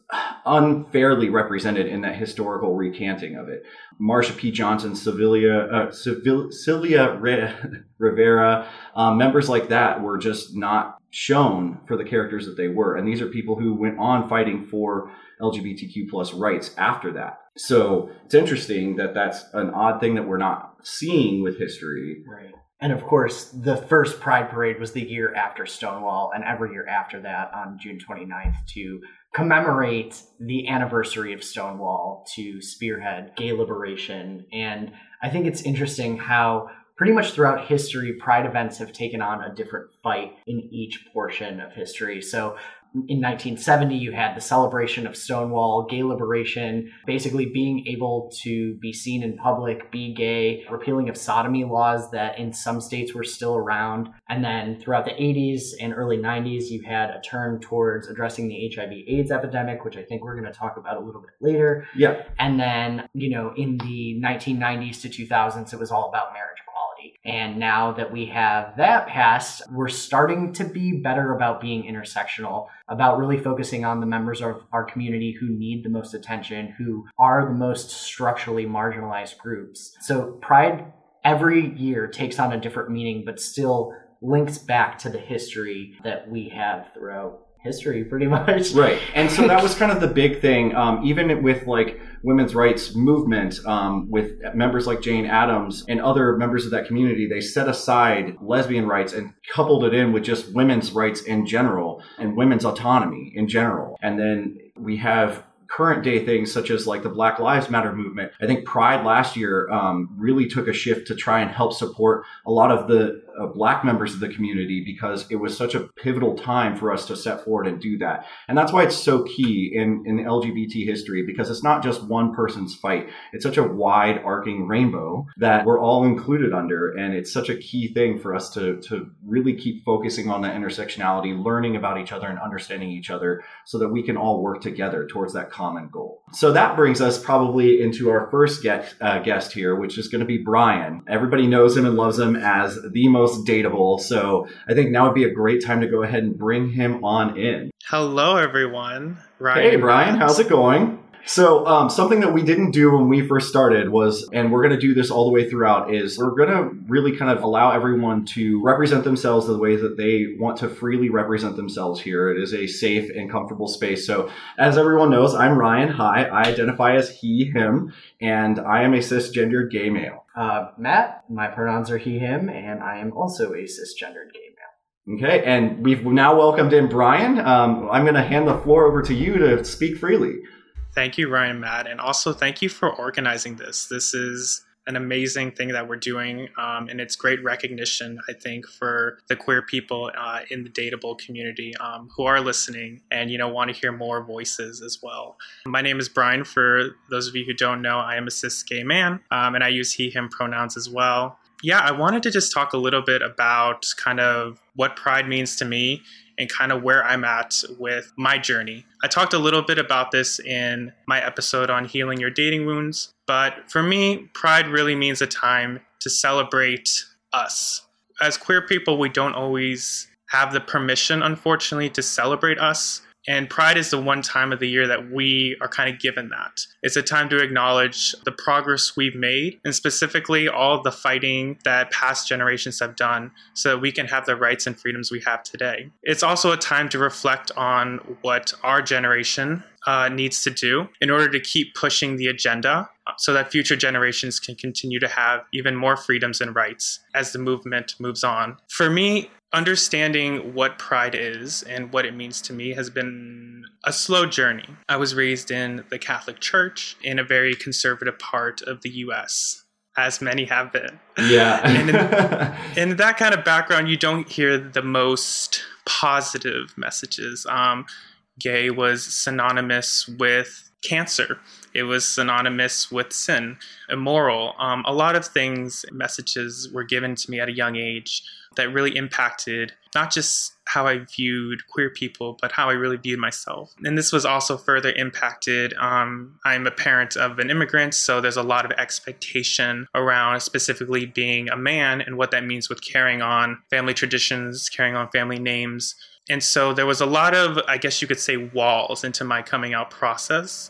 S5: unfairly represented in that historical recanting of it. Marsha P. Johnson, Sylvia, uh, Sylvia Re- Rivera, um, members like that were just not shown for the characters that they were. And these are people who went on fighting for LGBTQ plus rights after that. So it's interesting that that's an odd thing that we're not seeing with history.
S6: Right. And of course, the first Pride Parade was the year after Stonewall, and every year after that on June 29th to commemorate the anniversary of Stonewall to spearhead gay liberation. And I think it's interesting how pretty much throughout history, pride events have taken on a different fight in each portion of history. So in 1970, you had the celebration of Stonewall, gay liberation, basically being able to be seen in public, be gay, repealing of sodomy laws that in some states were still around. And then throughout the 80s and early 90s, you had a turn towards addressing the HIV AIDS epidemic, which I think we're going to talk about a little bit later.
S5: Yeah.
S6: And then, you know, in the 1990s to 2000s, it was all about marriage and now that we have that passed, we're starting to be better about being intersectional, about really focusing on the members of our community who need the most attention, who are the most structurally marginalized groups. So Pride every year takes on a different meaning, but still links back to the history that we have throughout history pretty much.
S5: Right. And so that was kind of the big thing um, even with like women's rights movement um, with members like jane addams and other members of that community they set aside lesbian rights and coupled it in with just women's rights in general and women's autonomy in general. And then we have current day things such as like the Black Lives Matter movement. I think Pride last year um, really took a shift to try and help support a lot of the uh, black members of the community because it was such a pivotal time for us to set forward and do that. And that's why it's so key in, in LGBT history because it's not just one person's fight. It's such a wide arcing rainbow that we're all included under. And it's such a key thing for us to, to really keep focusing on that intersectionality, learning about each other and understanding each other so that we can all work together towards that common goal. So that brings us probably into our first get, uh, guest here, which is going to be Brian. Everybody knows him and loves him as the most dateable. So I think now would be a great time to go ahead and bring him on in.
S7: Hello, everyone.
S5: Ryan. Hey, Brian, how's it going? So, um, something that we didn't do when we first started was, and we're going to do this all the way throughout, is we're going to really kind of allow everyone to represent themselves the way that they want to freely represent themselves here. It is a safe and comfortable space. So, as everyone knows, I'm Ryan. Hi, I identify as he, him, and I am a cisgendered gay male.
S6: Uh, Matt, my pronouns are he, him, and I am also a cisgendered gay male.
S5: Okay, and we've now welcomed in Brian. Um, I'm going to hand the floor over to you to speak freely.
S7: Thank you, Ryan Matt. And also thank you for organizing this. This is an amazing thing that we're doing. Um, and it's great recognition, I think, for the queer people uh, in the dateable community um, who are listening and, you know, want to hear more voices as well. My name is Brian. For those of you who don't know, I am a cis gay man um, and I use he, him pronouns as well. yeah, I wanted to just talk a little bit about kind of what pride means to me and kind of where I'm at with my journey. I talked a little bit about this in my episode on healing your dating wounds, but for me, pride really means a time to celebrate us. As queer people, we don't always have the permission, unfortunately, to celebrate us. And Pride is the one time of the year that we are kind of given that. It's a time to acknowledge the progress we've made and specifically all the fighting that past generations have done so that we can have the rights and freedoms we have today. It's also a time to reflect on what our generation uh, needs to do in order to keep pushing the agenda so that future generations can continue to have even more freedoms and rights as the movement moves on. For me, understanding what pride is and what it means to me has been a slow journey. I was raised in the Catholic Church in a very conservative part of the US. As many have been.
S5: Yeah.
S7: and in, in, that kind of background, you don't hear the most positive messages. Um, gay was synonymous with cancer. It was synonymous with sin, immoral. Um, a lot of things, messages were given to me at a young age that really impacted not just how I viewed queer people, but how I really viewed myself. And this was also further impacted. Um, I'm a parent of an immigrant, so there's a lot of expectation around specifically being a man and what that means with carrying on family traditions, carrying on family names. And so there was a lot of, I guess you could say, walls into my coming out process.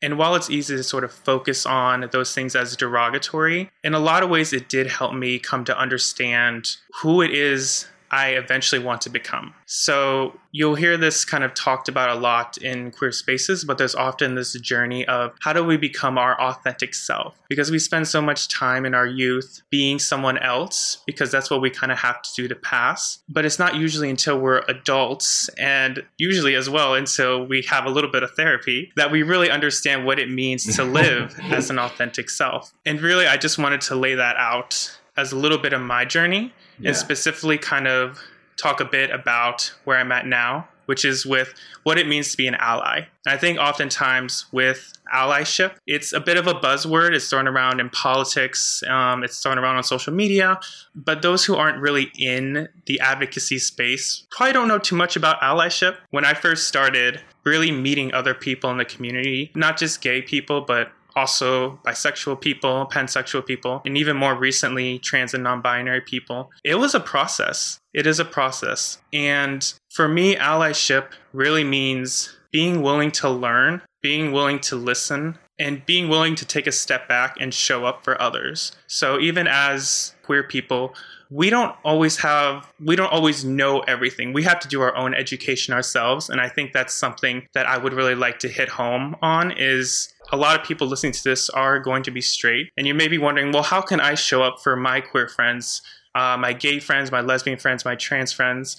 S7: And while it's easy to sort of focus on those things as derogatory, in a lot of ways it did help me come to understand who it is I eventually want to become. So you'll hear this kind of talked about a lot in queer spaces, but there's often this journey of how do we become our authentic self? Because we spend so much time in our youth being someone else, because that's what we kind of have to do to pass. But it's not usually until we're adults, and usually as well until we have a little bit of therapy, that we really understand what it means to live as an authentic self. And really, I just wanted to lay that out as a little bit of my journey yeah. and specifically kind of talk a bit about where I'm at now, which is with what it means to be an ally. And I think oftentimes with allyship, it's a bit of a buzzword. It's thrown around in politics, um, it's thrown around on social media. But those who aren't really in the advocacy space probably don't know too much about allyship. When I first started really meeting other people in the community, not just gay people, but also bisexual people, pansexual people, and even more recently, trans and non binary people. It was a process. It is a process. And for me, allyship really means being willing to learn, being willing to listen, and being willing to take a step back and show up for others. So even as queer people, we don't always have we don't always know everything we have to do our own education ourselves and i think that's something that i would really like to hit home on is a lot of people listening to this are going to be straight and you may be wondering well how can i show up for my queer friends uh, my gay friends my lesbian friends my trans friends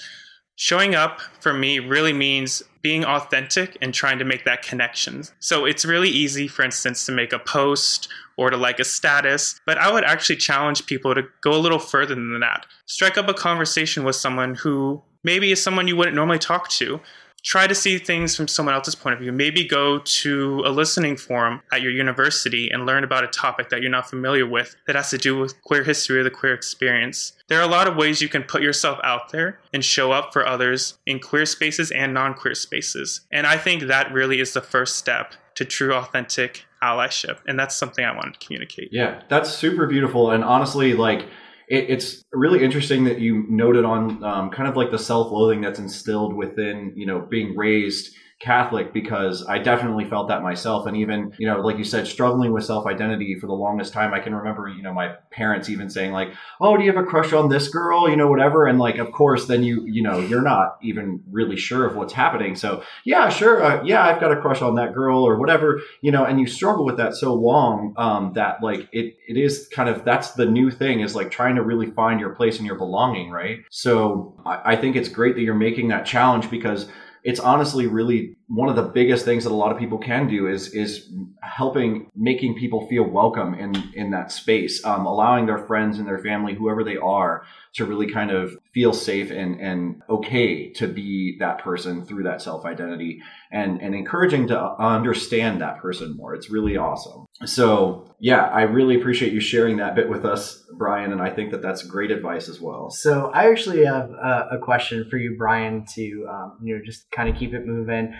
S7: showing up for me really means being authentic and trying to make that connection. So it's really easy, for instance, to make a post or to like a status, but I would actually challenge people to go a little further than that. Strike up a conversation with someone who maybe is someone you wouldn't normally talk to try to see things from someone else's point of view. Maybe go to a listening forum at your university and learn about a topic that you're not familiar with that has to do with queer history or the queer experience. There are a lot of ways you can put yourself out there and show up for others in queer spaces and non queer spaces. And I think that really is the first step to true, authentic allyship. And that's something I wanted to communicate.
S5: Yeah, that's super beautiful. And honestly, like, it, it's really interesting that you noted on um, kind of like the self-loathing that's instilled within you know being raised Catholic because I definitely felt that myself. And even, you know, like you said, struggling with self identity for the longest time. I can remember, you know, my parents even saying, like, oh, do you have a crush on this girl? You know, whatever. And like, of course, then you, you know, you're not even really sure of what's happening. So, yeah, sure. Uh, yeah, I've got a crush on that girl or whatever, you know, and you struggle with that so long um, that like it, it is kind of that's the new thing is like trying to really find your place and your belonging, right? So I, I think it's great that you're making that challenge because it's honestly really one of the biggest things that a lot of people can do is is helping making people feel welcome in in that space um, allowing their friends and their family whoever they are to really kind of feel safe and and okay to be that person through that self identity and and encouraging to understand that person more it's really awesome So, yeah, I really appreciate you sharing that bit with us, Brian, and I think that that's great advice as well.
S6: So, I actually have a, a question for you, Brian, to um, you know just kind of keep it moving.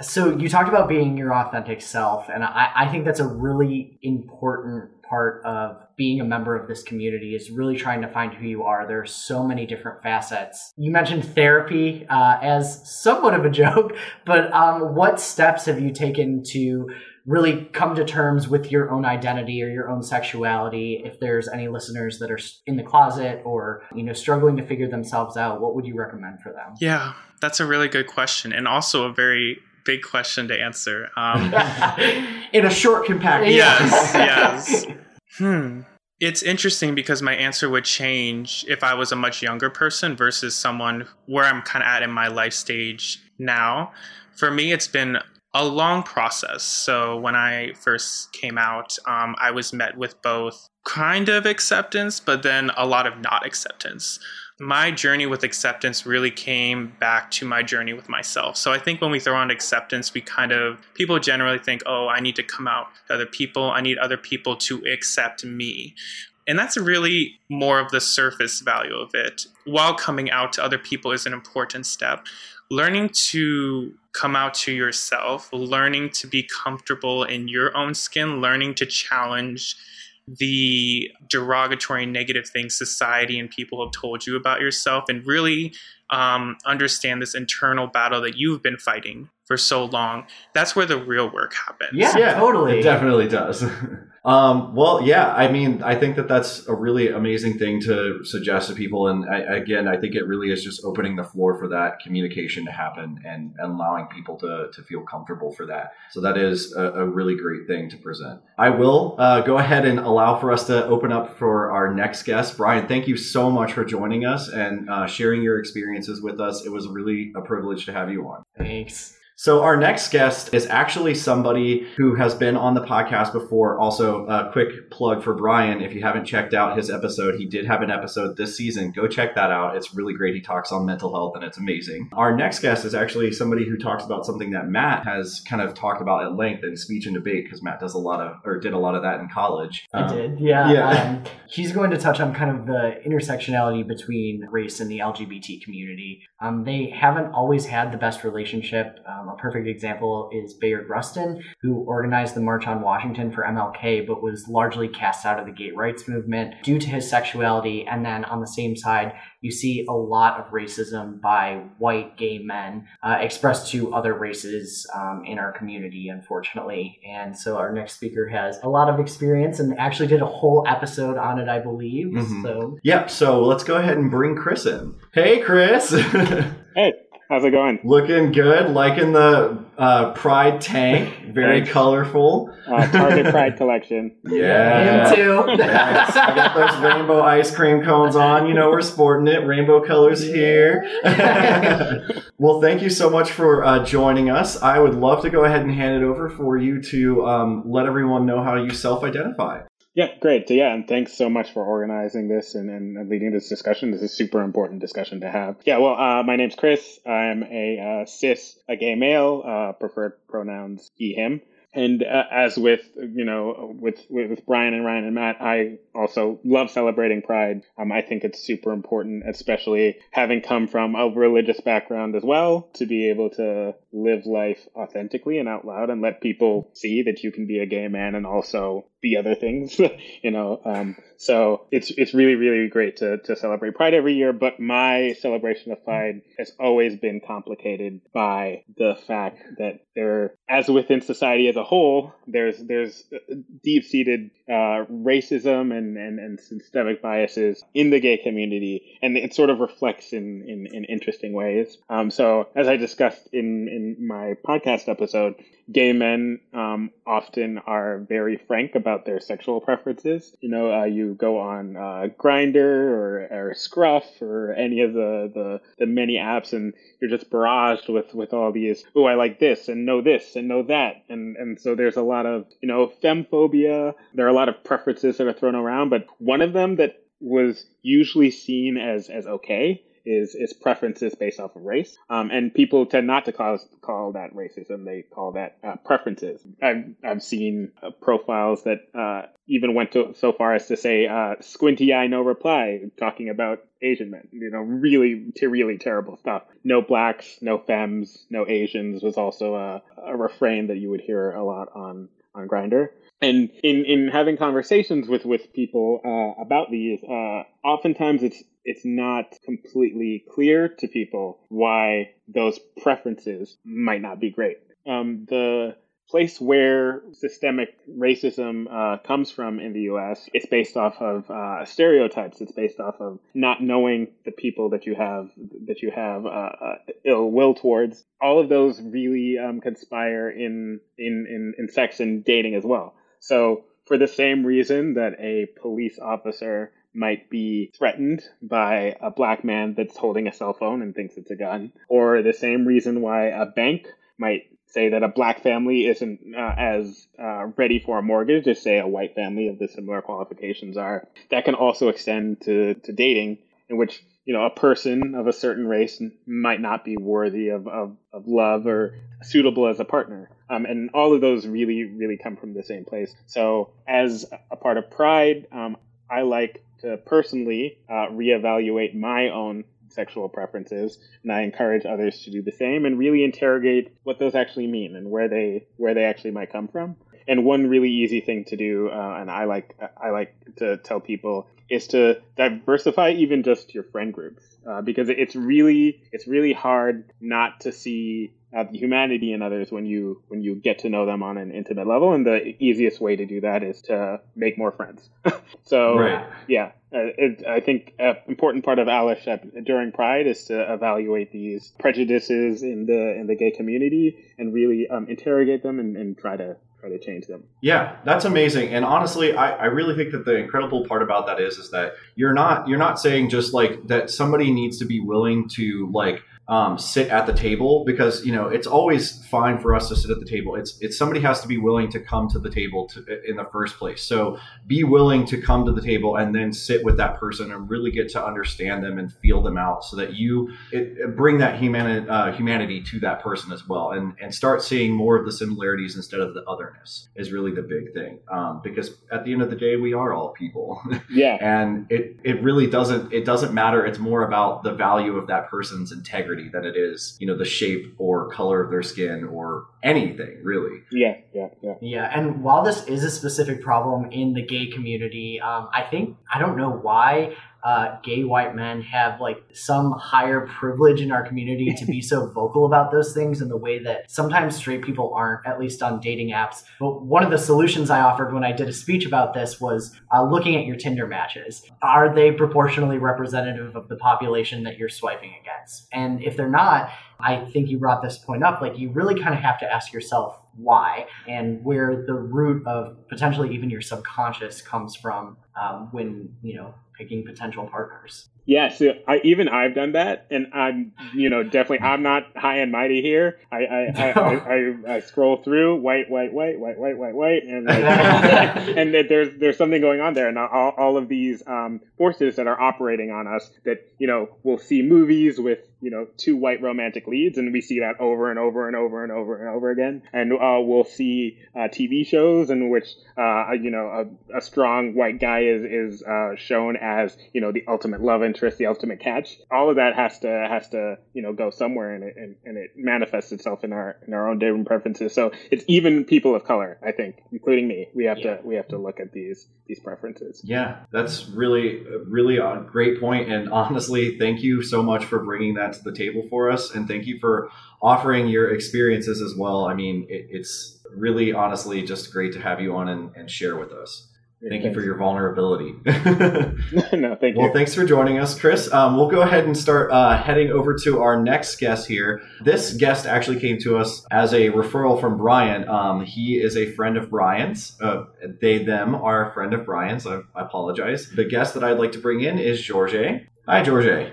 S6: So, you talked about being your authentic self, and I, I think that's a really important part of being a member of this community is really trying to find who you are. There are so many different facets. You mentioned therapy uh, as somewhat of a joke, but um, what steps have you taken to really come to terms with your own identity or your own sexuality if there's any listeners that are in the closet or you know struggling to figure themselves out what would you recommend for them
S7: yeah that's a really good question and also a very big question to answer um,
S6: in a short compact
S7: yes yes hmm it's interesting because my answer would change if I was a much younger person versus someone where I'm kind of at in my life stage now. For me, it's been a long process. So when I first came out, um, I was met with both kind of acceptance, but then a lot of not acceptance. My journey with acceptance really came back to my journey with myself. So I think when we throw on acceptance, we kind of, people generally think, oh, I need to come out to other people. I need other people to accept me. And that's really more of the surface value of it. While coming out to other people is an important step, learning to come out to yourself, learning to be comfortable in your own skin, learning to challenge the derogatory negative things society and people have told you about yourself and really um, understand this internal battle that you've been fighting for so long that's where the real work happens.
S6: Yeah, yeah. totally.
S5: It definitely does Um, well, yeah, I mean, I think that that's a really amazing thing to suggest to people. And I, again, I think it really is just opening the floor for that communication to happen and, and allowing people to, to feel comfortable for that. So that is a, a really great thing to present. I will uh, go ahead and allow for us to open up for our next guest. Brian, thank you so much for joining us and uh, sharing your experiences with us. It was really a privilege to have you on.
S6: Thanks.
S5: So our next guest is actually somebody who has been on the podcast before. Also, a quick plug for Brian. If you haven't checked out his episode, he did have an episode this season. Go check that out. It's really great. He talks on mental health and it's amazing. Our next guest is actually somebody who talks about something that Matt has kind of talked about at length in speech and debate because Matt does a lot of or did a lot of that in college.
S6: I um, did. Yeah. Yeah. Um, he's going to touch on kind of the intersectionality between race and the LGBT community. Um, they haven't always had the best relationship. Um, a perfect example is Bayard Rustin, who organized the March on Washington for MLK, but was largely cast out of the gay rights movement due to his sexuality. And then on the same side, you see a lot of racism by white gay men uh, expressed to other races um, in our community, unfortunately. And so our next speaker has a lot of experience and actually did a whole episode on it, I believe. Mm-hmm. So,
S5: yep. So let's go ahead and bring Chris in. Hey, Chris.
S8: hey. How's it going?
S5: Looking good. Liking the uh, Pride tank. Very colorful.
S8: Uh, Target Pride collection.
S5: Yeah.
S6: Him too.
S5: yes. I got those rainbow ice cream cones on. You know, we're sporting it. Rainbow colors here. well, thank you so much for uh, joining us. I would love to go ahead and hand it over for you to um, let everyone know how you self identify.
S8: Yeah, great. So, yeah, and thanks so much for organizing this and, and leading this discussion. This is super important discussion to have. Yeah, well, uh, my name's Chris. I'm a uh, cis, a gay male, uh, preferred pronouns he, him and uh, as with you know with with Brian and Ryan and Matt, I also love celebrating Pride. Um, I think it's super important, especially having come from a religious background as well, to be able to live life authentically and out loud and let people see that you can be a gay man and also be other things. you know, um, so it's it's really really great to to celebrate Pride every year. But my celebration of Pride has always been complicated by the fact that there, as within society as a whole, there's there's deep seated uh, racism and, and and systemic biases in the gay community, and it sort of reflects in in, in interesting ways. Um, so as I discussed in in my podcast episode, gay men um, often are very frank about their sexual preferences. You know, uh, you go on uh, Grindr or, or Scruff or any of the, the, the many apps, and you're just barraged with, with all these, oh, I like this and know this and know that. And, and so there's a lot of, you know, femmephobia. There are a lot of preferences that are thrown around, but one of them that was usually seen as, as okay is is preferences based off of race, um, and people tend not to call call that racism. They call that uh, preferences. I've I've seen uh, profiles that uh, even went to, so far as to say uh, "squinty eye, no reply," talking about Asian men. You know, really, really terrible stuff. No blacks, no femmes, no Asians was also a, a refrain that you would hear a lot on on Grindr and in in having conversations with with people uh, about these, uh, oftentimes it's it's not completely clear to people why those preferences might not be great. Um, the place where systemic racism uh, comes from in the U.S. It's based off of uh, stereotypes. It's based off of not knowing the people that you have that you have uh, uh ill will towards. All of those really um, conspire in, in in in sex and dating as well. So, for the same reason that a police officer might be threatened by a black man that's holding a cell phone and thinks it's a gun, or the same reason why a bank might say that a black family isn't uh, as uh, ready for a mortgage as say a white family of the similar qualifications are. That can also extend to, to dating, in which you know a person of a certain race might not be worthy of, of, of love or suitable as a partner. Um, and all of those really, really come from the same place. So, as a part of Pride, um, I like to personally uh, reevaluate my own sexual preferences, and I encourage others to do the same and really interrogate what those actually mean and where they where they actually might come from. And one really easy thing to do, uh, and I like I like to tell people, is to diversify even just your friend groups uh, because it's really it's really hard not to see the humanity in others when you when you get to know them on an intimate level and the easiest way to do that is to make more friends so right. yeah uh, it, i think an important part of allyship during pride is to evaluate these prejudices in the in the gay community and really um, interrogate them and, and try to try to change them.
S5: Yeah, that's amazing. And honestly, I, I really think that the incredible part about that is is that you're not you're not saying just like that somebody needs to be willing to like um, sit at the table because you know it's always fine for us to sit at the table. It's it's somebody has to be willing to come to the table to, in the first place. So be willing to come to the table and then sit with that person and really get to understand them and feel them out, so that you it, bring that humanity uh, humanity to that person as well, and and start seeing more of the similarities instead of the otherness is really the big thing. Um, because at the end of the day, we are all people.
S8: Yeah,
S5: and it it really doesn't it doesn't matter. It's more about the value of that person's integrity than it is, you know, the shape or color of their skin or anything really.
S8: Yeah, yeah, yeah.
S6: Yeah, and while this is a specific problem in the gay community, um, I think I don't know why uh, gay white men have like some higher privilege in our community to be so vocal about those things in the way that sometimes straight people aren't, at least on dating apps. But one of the solutions I offered when I did a speech about this was uh, looking at your Tinder matches. Are they proportionally representative of the population that you're swiping against? And if they're not, I think you brought this point up. Like, you really kind of have to ask yourself why and where the root of potentially even your subconscious comes from um, when, you know, picking potential partners.
S8: Yeah, so I even I've done that, and I'm you know definitely I'm not high and mighty here. I I, I, I, I, I, scroll through white white white white white white white, and like, and there's there's something going on there, and all, all of these um, forces that are operating on us that you know we'll see movies with you know two white romantic leads, and we see that over and over and over and over and over again, and uh, we'll see uh, TV shows in which uh, you know a, a strong white guy is is uh, shown as you know the ultimate love interest interest, the ultimate catch. All of that has to has to you know go somewhere, and it and, and it manifests itself in our in our own different preferences. So it's even people of color, I think, including me. We have yeah. to we have to look at these these preferences.
S5: Yeah, that's really really a great point. And honestly, thank you so much for bringing that to the table for us, and thank you for offering your experiences as well. I mean, it, it's really honestly just great to have you on and, and share with us. Thank you for your vulnerability.
S8: no, thank
S5: you. Well, thanks for joining us, Chris. Um, we'll go ahead and start uh, heading over to our next guest here. This guest actually came to us as a referral from Brian. Um, he is a friend of Brian's. Uh, they, them are a friend of Brian's. I, I, apologize. The guest that I'd like to bring in is George. Hi, George.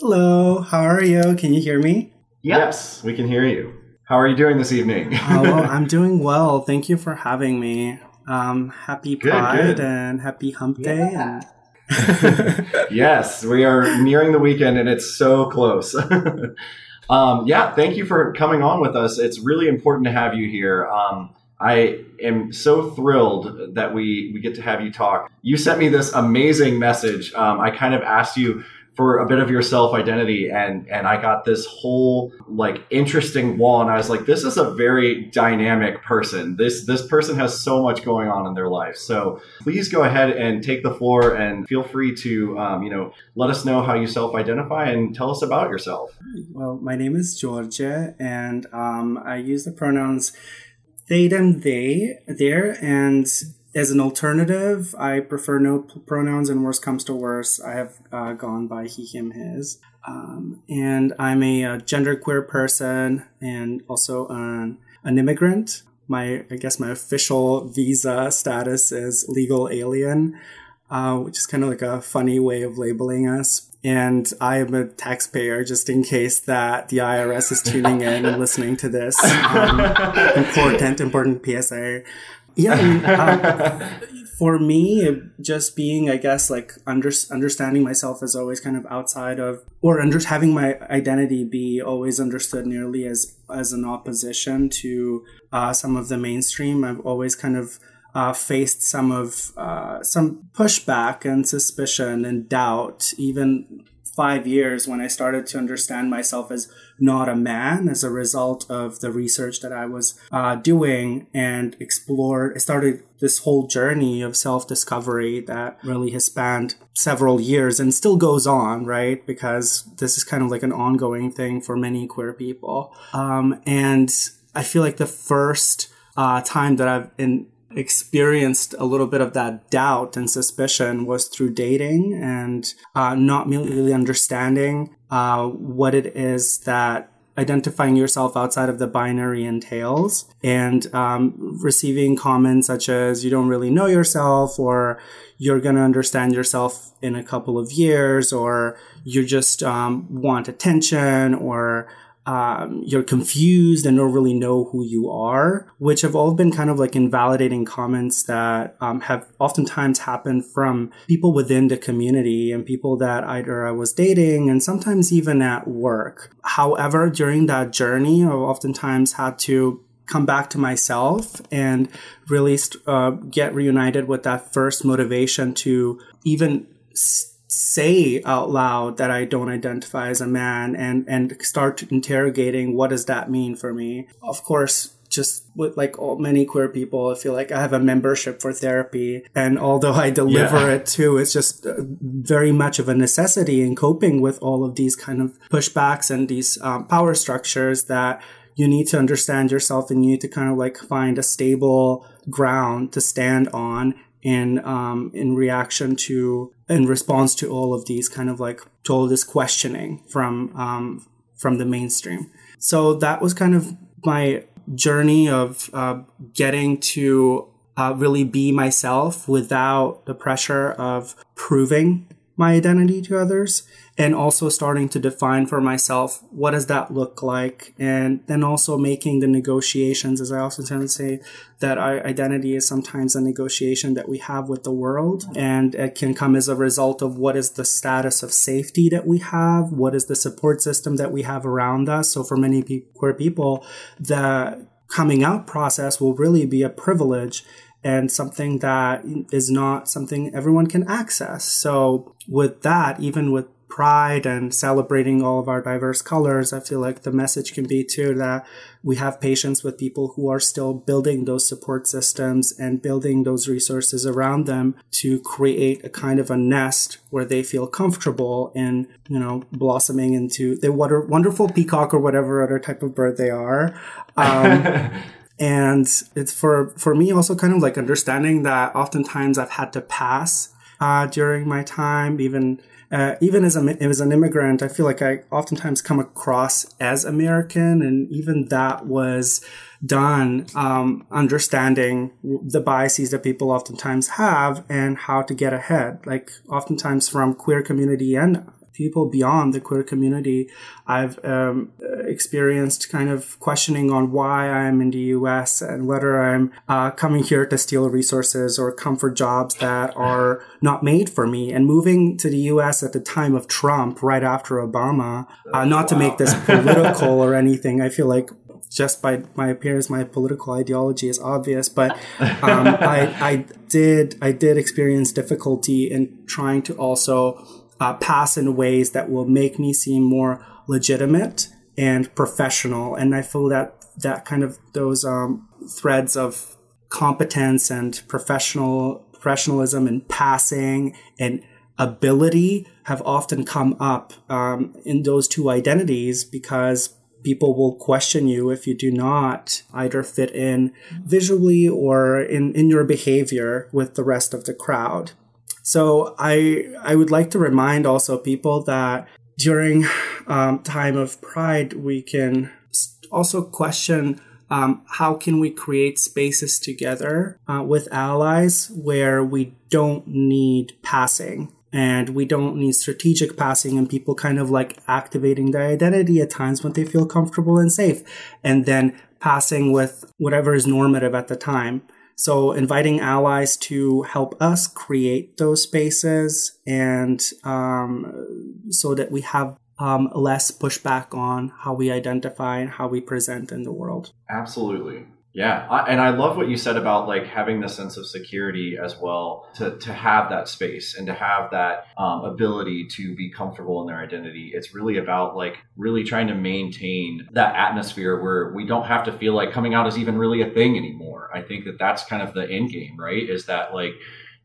S9: Hello. How are you? Can you hear me?
S5: Yep. Yes, we can hear you. How are you doing this evening?
S9: oh, I'm doing well. Thank you for having me. Um, happy Pride good, good. and happy Hump Day. And
S5: yes, we are nearing the weekend and it's so close. um, yeah, thank you for coming on with us. It's really important to have you here. Um, I am so thrilled that we we get to have you talk. You sent me this amazing message. Um, I kind of asked you for a bit of your self identity and and I got this whole like interesting wall and I was like this is a very dynamic person. This this person has so much going on in their life. So please go ahead and take the floor and feel free to um, you know let us know how you self identify and tell us about yourself.
S9: Well my name is Georgia and um, I use the pronouns they them they their and as an alternative, I prefer no pronouns, and worst comes to worst, I have uh, gone by he, him, his. Um, and I'm a, a genderqueer person and also an, an immigrant. My, I guess my official visa status is legal alien, uh, which is kind of like a funny way of labeling us. And I am a taxpayer, just in case that the IRS is tuning in and listening to this. Um, important, important PSA. Yeah, I mean, um, for me, just being, I guess, like under, understanding myself as always kind of outside of, or under, having my identity be always understood nearly as as an opposition to uh, some of the mainstream. I've always kind of uh, faced some of uh, some pushback and suspicion and doubt, even five years when I started to understand myself as not a man as a result of the research that I was uh, doing and explored. I started this whole journey of self discovery that really has spanned several years and still goes on, right? Because this is kind of like an ongoing thing for many queer people. Um, and I feel like the first uh, time that I've in, experienced a little bit of that doubt and suspicion was through dating and uh, not really understanding uh, what it is that identifying yourself outside of the binary entails and um, receiving comments such as you don't really know yourself or you're going to understand yourself in a couple of years or you just um, want attention or um, you're confused and don't really know who you are, which have all been kind of like invalidating comments that um, have oftentimes happened from people within the community and people that either I was dating and sometimes even at work. However, during that journey, I've oftentimes had to come back to myself and really uh, get reunited with that first motivation to even st- say out loud that I don't identify as a man and and start interrogating what does that mean for me. Of course, just with like all, many queer people, I feel like I have a membership for therapy. And although I deliver yeah. it too, it's just uh, very much of a necessity in coping with all of these kind of pushbacks and these um, power structures that you need to understand yourself and you need to kind of like find a stable ground to stand on in um, in reaction to in response to all of these kind of like to all this questioning from um, from the mainstream. So that was kind of my journey of uh, getting to uh, really be myself without the pressure of proving my identity to others and also starting to define for myself what does that look like and then also making the negotiations as i also tend to say that our identity is sometimes a negotiation that we have with the world and it can come as a result of what is the status of safety that we have what is the support system that we have around us so for many pe- queer people the coming out process will really be a privilege and something that is not something everyone can access. So with that, even with pride and celebrating all of our diverse colors, I feel like the message can be too that we have patience with people who are still building those support systems and building those resources around them to create a kind of a nest where they feel comfortable in, you know, blossoming into the wonderful peacock or whatever other type of bird they are. Um, And it's for, for me also kind of like understanding that oftentimes I've had to pass, uh, during my time, even, uh, even as, a, as an immigrant, I feel like I oftentimes come across as American and even that was done, um, understanding the biases that people oftentimes have and how to get ahead. Like oftentimes from queer community and people beyond the queer community. I've um, experienced kind of questioning on why I'm in the US and whether I'm uh, coming here to steal resources or come for jobs that are not made for me. And moving to the US at the time of Trump, right after Obama, uh, not wow. to make this political or anything, I feel like just by my appearance, my political ideology is obvious, but um, I, I did I did experience difficulty in trying to also uh, pass in ways that will make me seem more legitimate and professional, and I feel that that kind of those um, threads of competence and professional professionalism and passing and ability have often come up um, in those two identities because people will question you if you do not either fit in visually or in, in your behavior with the rest of the crowd. So I I would like to remind also people that during um, time of pride we can also question um, how can we create spaces together uh, with allies where we don't need passing and we don't need strategic passing and people kind of like activating their identity at times when they feel comfortable and safe. And then passing with whatever is normative at the time so inviting allies to help us create those spaces and um, so that we have um, less pushback on how we identify and how we present in the world.
S5: Absolutely yeah, I, and I love what you said about like having the sense of security as well to to have that space and to have that um, ability to be comfortable in their identity. It's really about like really trying to maintain that atmosphere where we don't have to feel like coming out is even really a thing anymore. I think that that's kind of the end game, right? Is that like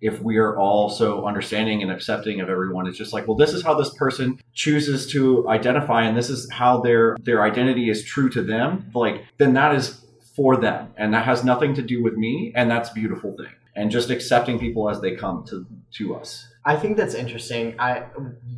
S5: if we are all so understanding and accepting of everyone it's just like well this is how this person chooses to identify and this is how their their identity is true to them like then that is for them. And that has nothing to do with me. And that's a beautiful thing. And just accepting people as they come to, to us.
S6: I think that's interesting. I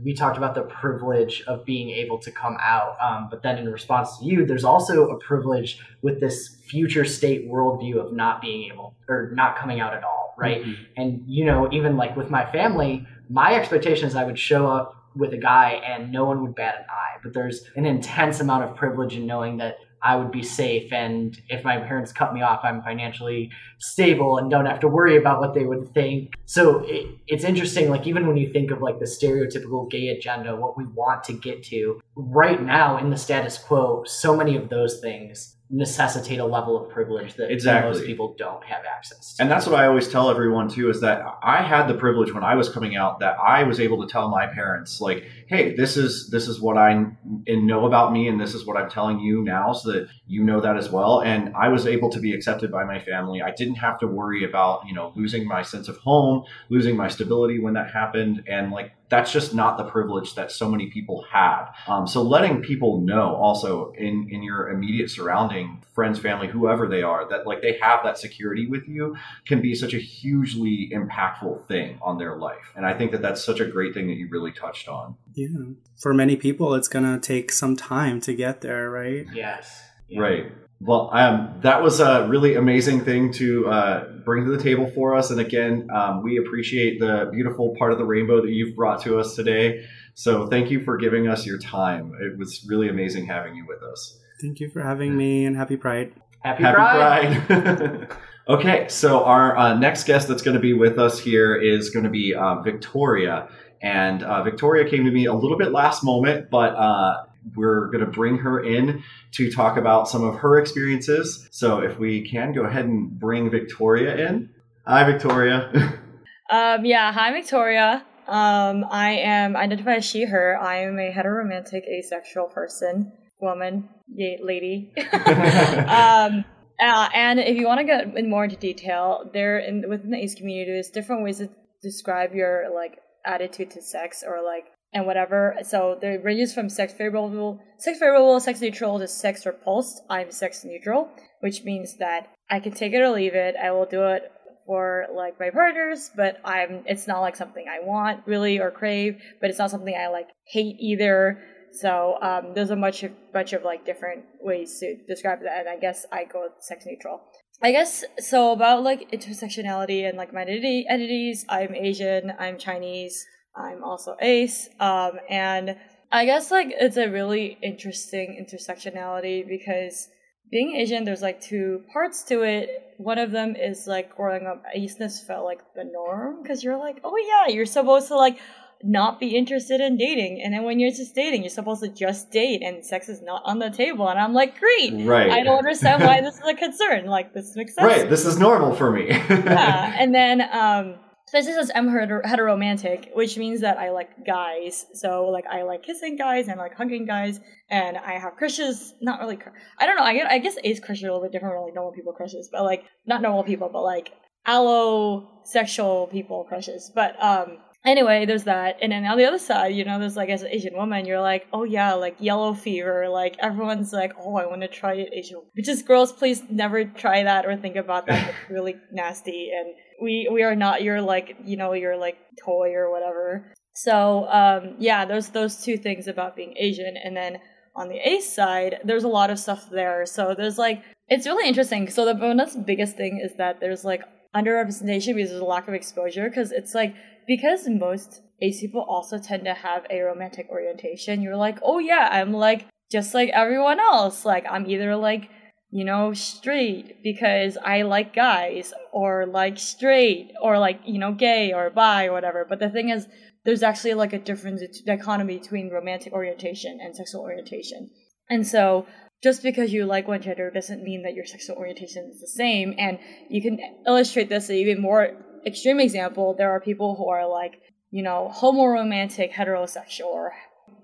S6: we talked about the privilege of being able to come out, um, but then in response to you, there's also a privilege with this future state worldview of not being able or not coming out at all, right? mm-hmm. And you know, even like with my family, my expectation is I would show up with a guy and no one would bat an eye. But there's an intense amount of privilege in knowing that I would be safe. And if my parents cut me off, I'm financially stable and don't have to worry about what they would think. So it, it's interesting, like, even when you think of like the stereotypical gay agenda, what we want to get to right now in the status quo, so many of those things necessitate a level of privilege that exactly. most people don't have access
S5: to. And that's what I always tell everyone too is that I had the privilege when I was coming out that I was able to tell my parents like, "Hey, this is this is what I know about me and this is what I'm telling you now so that you know that as well." And I was able to be accepted by my family. I didn't have to worry about, you know, losing my sense of home, losing my stability when that happened and like that's just not the privilege that so many people have. Um, so letting people know also in in your immediate surrounding, friends, family, whoever they are, that like they have that security with you can be such a hugely impactful thing on their life. And I think that that's such a great thing that you really touched on.
S9: Yeah, for many people, it's gonna take some time to get there, right?
S6: Yes.
S5: Yeah. Right. Well, um, that was a really amazing thing to uh, bring to the table for us. And again, um, we appreciate the beautiful part of the rainbow that you've brought to us today. So thank you for giving us your time. It was really amazing having you with us.
S9: Thank you for having me and happy Pride.
S6: Happy, happy Pride.
S5: Pride. okay, so our uh, next guest that's going to be with us here is going to be uh, Victoria. And uh, Victoria came to me a little bit last moment, but uh, we're going to bring her in to talk about some of her experiences. So if we can go ahead and bring Victoria in. Hi, Victoria.
S10: um, yeah, hi, Victoria. Um, I am identified as she, her. I am a heteromantic, asexual person, woman, lady. um, uh, and if you want to get in more into detail, there in within the ace community, there's different ways to describe your like attitude to sex or like and whatever. So the ranges from sex favorable, sex favorable, sex neutral to sex repulsed. I'm sex neutral, which means that I can take it or leave it. I will do it for like my partners, but I'm it's not like something I want really or crave, but it's not something I like hate either. So um, there's a much bunch of like different ways to describe that, and I guess I go sex neutral. I guess so about like intersectionality and like my identity entities. I'm Asian. I'm Chinese. I'm also ace. Um, and I guess like it's a really interesting intersectionality because being Asian, there's like two parts to it. One of them is like growing up, aceness felt like the norm because you're like, oh yeah, you're supposed to like not be interested in dating. And then when you're just dating, you're supposed to just date and sex is not on the table. And I'm like, great.
S5: Right.
S10: I don't understand why this is a concern. Like, this makes sense.
S5: Right. This is normal for me.
S10: yeah. And then, um, especially since I'm heter- heteromantic, which means that I like guys. So like I like kissing guys and like hugging guys, and I have crushes. Not really. Cr- I don't know. I, I guess ace crushes are a little bit different from like normal people crushes, but like not normal people, but like allosexual people crushes. But um, anyway, there's that. And then on the other side, you know, there's like as an Asian woman, you're like, oh yeah, like yellow fever. Like everyone's like, oh, I want to try it Asian. Which is girls, please never try that or think about that. It's really nasty. And we we are not your like, you know, your like toy or whatever. So um yeah, there's those two things about being Asian. And then on the ace side, there's a lot of stuff there. So there's like it's really interesting. So the bonus biggest thing is that there's like underrepresentation because there's a lack of exposure because it's like because most ace people also tend to have a romantic orientation you're like oh yeah i'm like just like everyone else. Like i'm either like you know straight because i like guys or like straight or like you know gay or bi or whatever. But the thing is there's actually like a difference dichotomy between romantic orientation and sexual orientation. And so just because you like one gender doesn't mean that your sexual orientation is the same. And you can illustrate this even more extreme example. There are people who are like, you know, homoromantic heterosexual or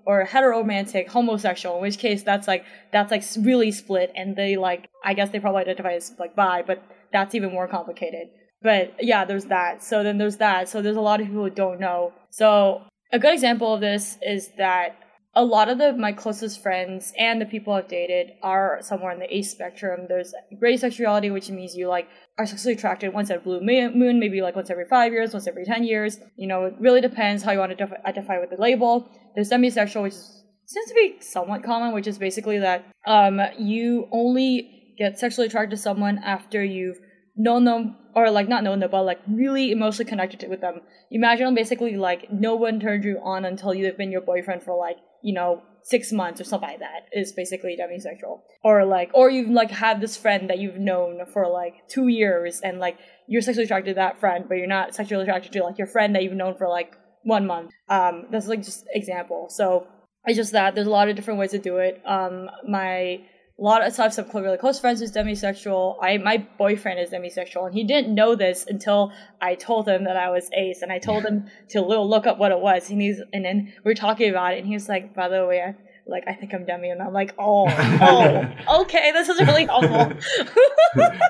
S10: or heteromantic homosexual, in which case that's like that's like really split and they like I guess they probably identify as like bi, but that's even more complicated. But yeah, there's that. So then there's that. So there's a lot of people who don't know. So a good example of this is that a lot of the my closest friends and the people I've dated are somewhere in the ace spectrum. There's gray sexuality, which means you like are sexually attracted once at blue moon, maybe like once every five years, once every ten years. You know, it really depends how you want to def- identify with the label. There's demisexual, which is, seems to be somewhat common, which is basically that um, you only get sexually attracted to someone after you've known them or like not known them but like really emotionally connected with them imagine basically like no one turned you on until you've been your boyfriend for like you know six months or something like that is basically demisexual. Or like or you've like had this friend that you've known for like two years and like you're sexually attracted to that friend but you're not sexually attracted to like your friend that you've known for like one month. Um that's like just example. So it's just that there's a lot of different ways to do it. Um my a lot of stuff. Some really close friends who's demisexual. I my boyfriend is demisexual, and he didn't know this until I told him that I was ace, and I told him to look up what it was. And he's and then we are talking about it, and he was like, "By the way, I like I think I'm demi," and I'm like, "Oh, oh, okay, this is really helpful."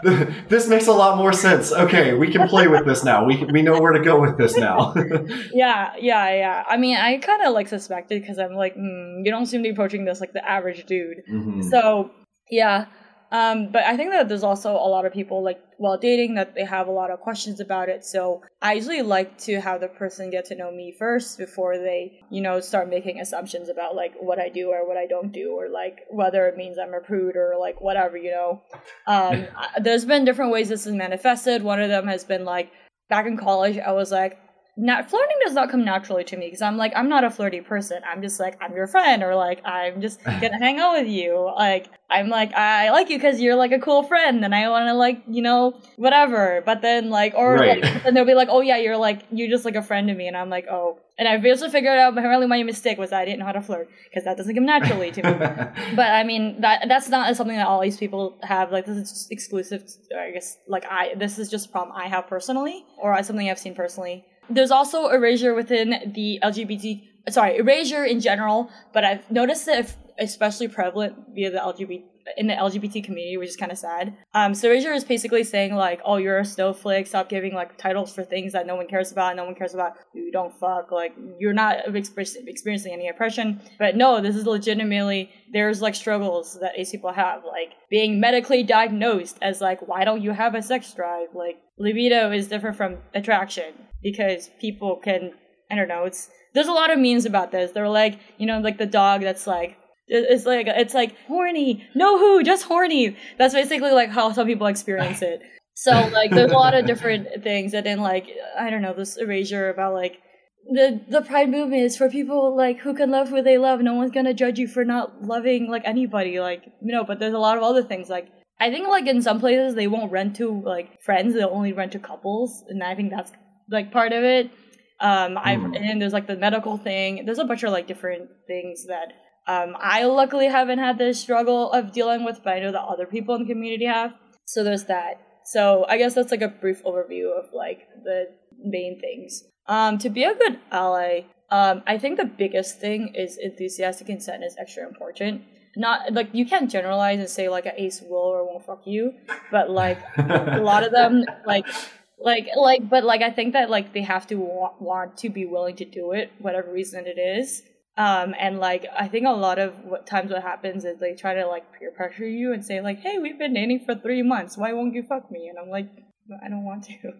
S5: this makes a lot more sense. Okay, we can play with this now. We we know where to go with this now.
S10: yeah, yeah, yeah. I mean, I kind of like suspected because I'm like, mm, you don't seem to be approaching this like the average dude. Mm-hmm. So yeah. Um, but I think that there's also a lot of people like while dating that they have a lot of questions about it. So I usually like to have the person get to know me first before they, you know, start making assumptions about like what I do or what I don't do or like whether it means I'm a prude or like whatever, you know. Um, there's been different ways this is manifested. One of them has been like back in college, I was like, not flirting does not come naturally to me because I'm like I'm not a flirty person. I'm just like I'm your friend or like I'm just gonna hang out with you. Like I'm like I like you because you're like a cool friend and I want to like you know whatever. But then like or right. like, and they'll be like oh yeah you're like you're just like a friend to me and I'm like oh and I basically figured out apparently my mistake was I didn't know how to flirt because that doesn't come naturally to me. but I mean that that's not something that all these people have. Like this is just exclusive. I guess like I this is just a problem I have personally or something I've seen personally there's also erasure within the LGBT, sorry, erasure in general, but I've noticed that especially prevalent via the LGBT in the LGBT community, which is kind of sad. Um, so erasure is basically saying like, "Oh, you're a snowflake. Stop giving like titles for things that no one cares about. No one cares about. You don't fuck. Like, you're not experiencing any oppression." But no, this is legitimately there's like struggles that ace people have, like being medically diagnosed as like, "Why don't you have a sex drive?" Like, libido is different from attraction because people can I don't know, it's there's a lot of memes about this. They're like, you know, like the dog that's like it's like it's like horny. No who, just horny. That's basically like how some people experience it. So like there's a lot of different things and then like I don't know, this erasure about like the the pride movement is for people like who can love who they love. No one's gonna judge you for not loving like anybody. Like you know, but there's a lot of other things like I think like in some places they won't rent to like friends. They'll only rent to couples, and I think that's like part of it. Um, I've
S5: Mm.
S10: and there's like the medical thing. There's a bunch of like different things that um I luckily haven't had the struggle of dealing with, but I know that other people in the community have. So there's that. So I guess that's like a brief overview of like the main things. Um, to be a good ally, um, I think the biggest thing is enthusiastic consent is extra important. Not like you can't generalize and say like an ace will or won't fuck you, but like a lot of them like like like but like i think that like they have to wa- want to be willing to do it whatever reason it is um and like i think a lot of what times what happens is they try to like peer pressure you and say like hey we've been dating for three months why won't you fuck me and i'm like I don't want to.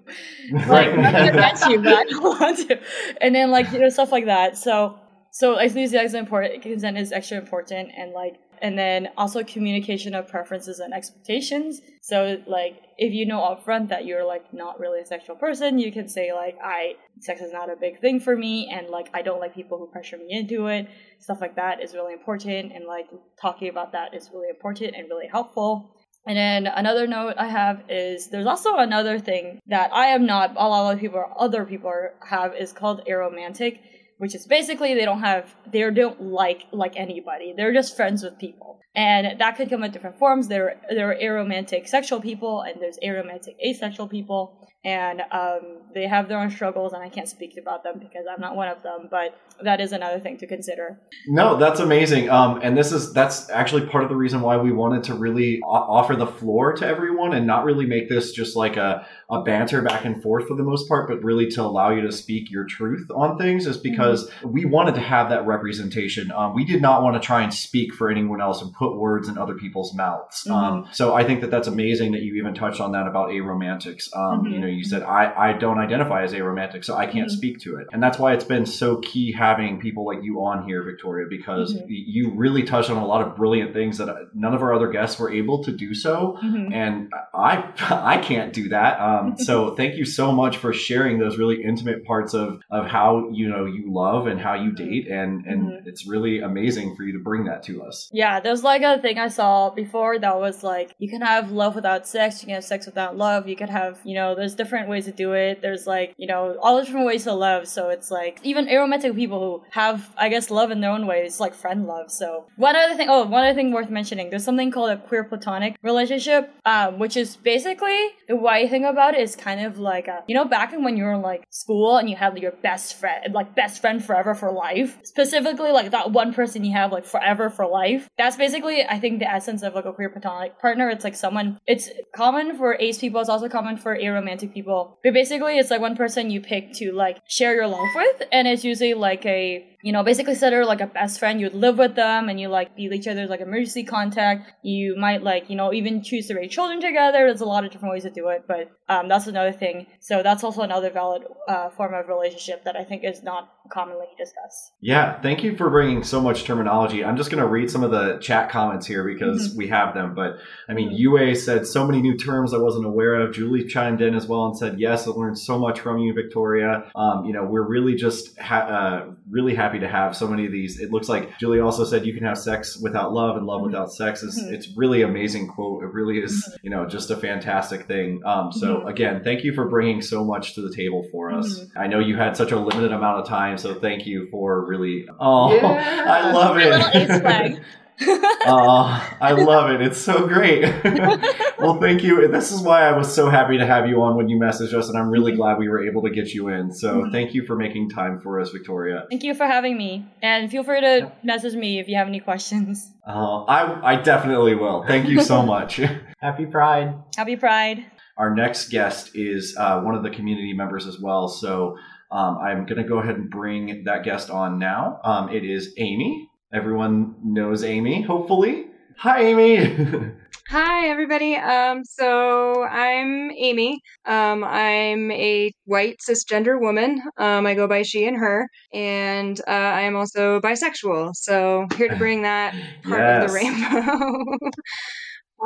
S10: like nothing against you, but I don't want to. And then like you know stuff like that. So so enthusiasm important consent is extra important and like and then also communication of preferences and expectations. So like if you know upfront that you're like not really a sexual person, you can say like I sex is not a big thing for me and like I don't like people who pressure me into it. Stuff like that is really important and like talking about that is really important and really helpful. And then another note I have is there's also another thing that I am not, a lot of people, other people have is called aromantic, which is basically they don't have, they don't like like anybody. They're just friends with people, and that could come in different forms. There there are aromantic sexual people, and there's aromantic asexual people, and um, they have their own struggles, and I can't speak about them because I'm not one of them. But that is another thing to consider.
S5: No, that's amazing. Um, and this is that's actually part of the reason why we wanted to really offer the floor to everyone and not really make this just like a, a banter back and forth for the most part, but really to allow you to speak your truth on things is because we wanted to have that representation. Um, we did not want to try and speak for anyone else and put words in other people's mouths. Um, so I think that that's amazing that you even touched on that about aromantics. Um,
S10: Mhm.
S5: You know, you said I, I don't identify as aromantic, so I can't
S10: Mhm.
S5: speak to it, and that's why it's been so key having people like you on here, Victoria, because
S10: Mhm.
S5: you really touched on a lot of brilliant things that uh, none of our other guests were able to do so, and I I can't do that. Um, so thank you so much for sharing those really intimate parts of of how you know you love and how you date, and and
S10: Mhm.
S5: it's really amazing for you to bring that to us.
S10: Yeah, there's like a thing I saw before that was like you can have love without sex, you can have sex without love, you could have, you know, there's different ways to do it. There's like, you know, all the different ways to love. So it's like even aromantic people who have, I guess, love in their own ways, like friend love. So one other thing, oh, one other thing worth mentioning, there's something called a queer platonic relationship, um, which is basically the way I think about it is kind of like, a, you know, back in when you were in like school and you had your best friend, like best friend forever for life, specifically like that one person you have like forever for life. That's basically, I think, the essence of like a queer platonic partner. It's like someone, it's common for ace people, it's also common for aromantic people. But basically, it's like one person you pick to like share your life with, and it's usually like a you know, basically consider like a best friend. You'd live with them and you like be each other's like emergency contact. You might like, you know, even choose to raise children together. There's a lot of different ways to do it, but um, that's another thing. So that's also another valid uh, form of relationship that I think is not commonly discussed.
S5: Yeah, thank you for bringing so much terminology. I'm just going to read some of the chat comments here because we have them. But I mean, UA said so many new terms I wasn't aware of. Julie chimed in as well and said, "Yes, I learned so much from you, Victoria." Um, you know, we're really just ha- uh, really happy to have so many of these. It looks like Julie also said you can have sex without love and love without sex. Is
S10: Mhm.
S5: it's really amazing quote. It really is, you know, just a fantastic thing. Um, so again, thank you for bringing so much to the table for us. I know you had such a limited amount of time, so thank you for really. Oh,
S6: Yeah.
S5: I love
S10: My little ace
S5: it.
S10: flag.
S5: Oh, I love it. It's so great. well, thank you. This is why I was so happy to have you on when you messaged us, and I'm really glad we were able to get you in. So
S10: Mhm.
S5: thank you for making time for us, Victoria.
S10: Thank you for having me, and feel free to message me if you have any questions.
S5: Uh, I, I definitely will. Thank you so much.
S6: Happy Pride.
S10: Happy Pride.
S5: Our next guest is uh, one of the community members as well. So um, I'm going to go ahead and bring that guest on now. Um, it is Amy. Everyone knows Amy, hopefully. Hi, Amy.
S11: Hi, everybody. Um, so I'm Amy. Um, I'm a white cisgender woman. Um, I go by she and her, and uh, I am also bisexual. So here to bring that part of the rainbow.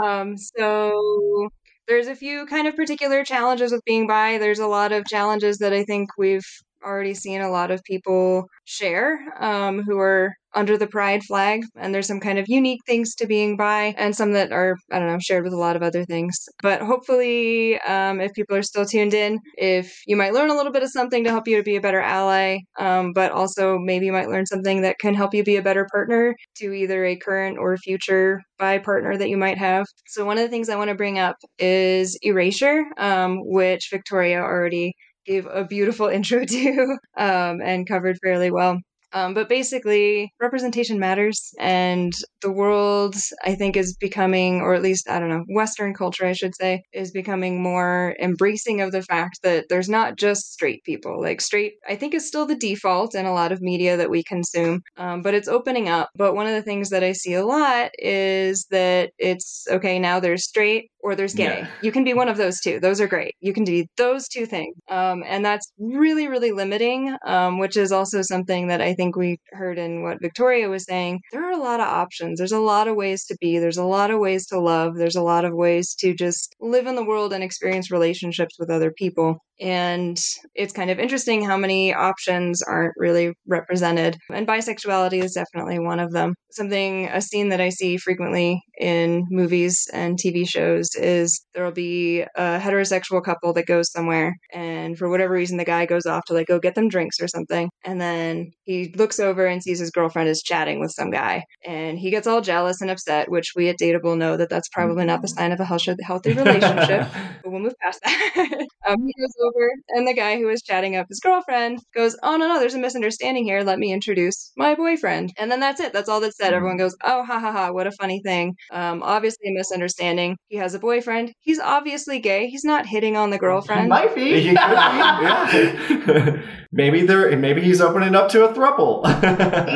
S11: um, so there's a few kind of particular challenges with being bi. There's a lot of challenges that I think we've already seen a lot of people share um, who are under the pride flag and there's some kind of unique things to being bi and some that are i don't know shared with a lot of other things. But hopefully um, if people are still tuned in if you might learn a little bit of something to help you to be a better ally um, but also maybe you might learn something that can help you be a better partner to either a current or future bi partner that you might have. So one of the things i want to bring up is erasure um, which victoria already gave a beautiful intro to um, and covered fairly well. Um, but basically, representation matters, and the world, I think, is becoming, or at least, I don't know, Western culture, I should say, is becoming more embracing of the fact that there's not just straight people. Like, straight, I think, is still the default in a lot of media that we consume, um, but it's opening up. But one of the things that I see a lot is that it's okay, now there's straight, or there's gay. Yeah. You can be one of those two. Those are great. You can do those two things. Um, and that's really, really limiting, um, which is also something that I think we heard in what Victoria was saying. There are a lot of options. There's a lot of ways to be. There's a lot of ways to love. There's a lot of ways to just live in the world and experience relationships with other people. And it's kind of interesting how many options aren't really represented. And bisexuality is definitely one of them. Something, a scene that I see frequently in movies and TV shows is there will be a heterosexual couple that goes somewhere. And for whatever reason, the guy goes off to like go get them drinks or something. And then he looks over and sees his girlfriend is chatting with some guy. And he gets all jealous and upset, which we at Dateable know that that's probably not the sign of a healthy relationship. but we'll move past that. um, he goes over, and the guy who was chatting up his girlfriend goes, Oh, no, no, there's a misunderstanding here. Let me introduce my boyfriend. And then that's it. That's all that's said. Everyone goes, Oh, ha ha ha, what a funny thing. Um, obviously, a misunderstanding. He has a boyfriend. He's obviously gay. He's not hitting on the girlfriend.
S6: He might be.
S5: He could be. Yeah. maybe there. Maybe he's opening up to a thruple.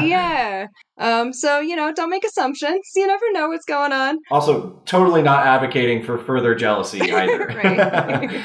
S11: yeah. Um, so you know, don't make assumptions. You never know what's going on.
S5: Also, totally not advocating for further jealousy either.
S11: right.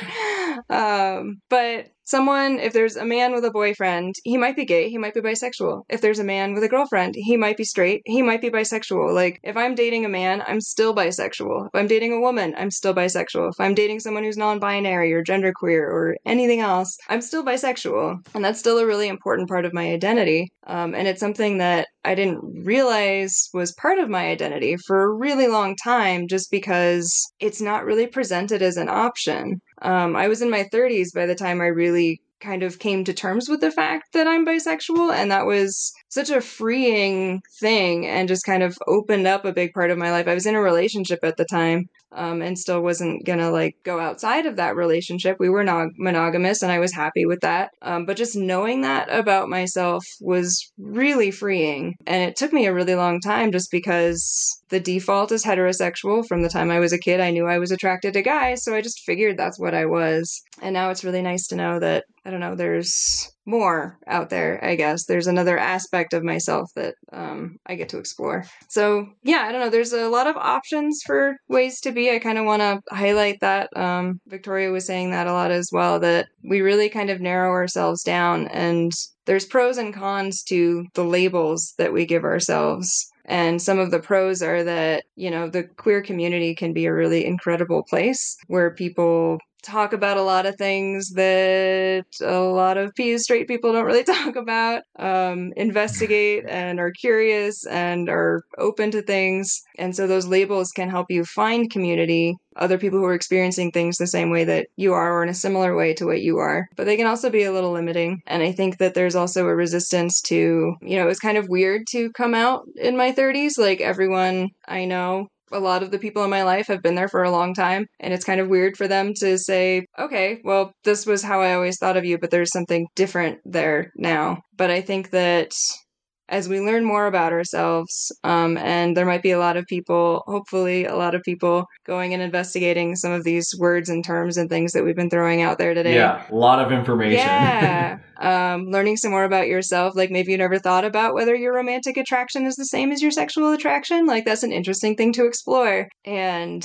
S11: Um, but someone, if there's a man with a boyfriend, he might be gay, he might be bisexual. If there's a man with a girlfriend, he might be straight, he might be bisexual. Like, if I'm dating a man, I'm still bisexual. If I'm dating a woman, I'm still bisexual. If I'm dating someone who's non binary or genderqueer or anything else, I'm still bisexual. And that's still a really important part of my identity. Um, and it's something that I didn't realize was part of my identity for a really long time just because it's not really presented as an option. Um, I was in my 30s by the time I really kind of came to terms with the fact that I'm bisexual. And that was such a freeing thing and just kind of opened up a big part of my life. I was in a relationship at the time um, and still wasn't gonna like go outside of that relationship. We were monogamous and I was happy with that. Um, but just knowing that about myself was really freeing. And it took me a really long time just because the default is heterosexual. From the time I was a kid, I knew I was attracted to guys. So I just figured that's what I was. And now it's really nice to know that, I don't know, there's more out there, I guess. There's another aspect of myself that um, I get to explore. So, yeah, I don't know. There's a lot of options for ways to be. I kind of want to highlight that. Um, Victoria was saying that a lot as well, that we really kind of narrow ourselves down and there's pros and cons to the labels that we give ourselves. And some of the pros are that, you know, the queer community can be a really incredible place where people talk about a lot of things that a lot of straight people don't really talk about, um, investigate and are curious and are open to things. And so those labels can help you find community, other people who are experiencing things the same way that you are or in a similar way to what you are. But they can also be a little limiting. And I think that there's also a resistance to, you know, it was kind of weird to come out in my 30s. Like everyone I know a lot of the people in my life have been there for a long time and it's kind of weird for them to say okay well this was how i always thought of you but there's something different there now. But i think that as we learn more about ourselves. Um, and there might be a lot of people, hopefully, a lot of people going and investigating some of these words and terms and things that we've been throwing out there today.
S5: Yeah, a lot of information.
S11: Yeah. um, learning some more about yourself. Like maybe you never thought about whether your romantic attraction is the same as your sexual attraction. Like that's an interesting thing to explore. And,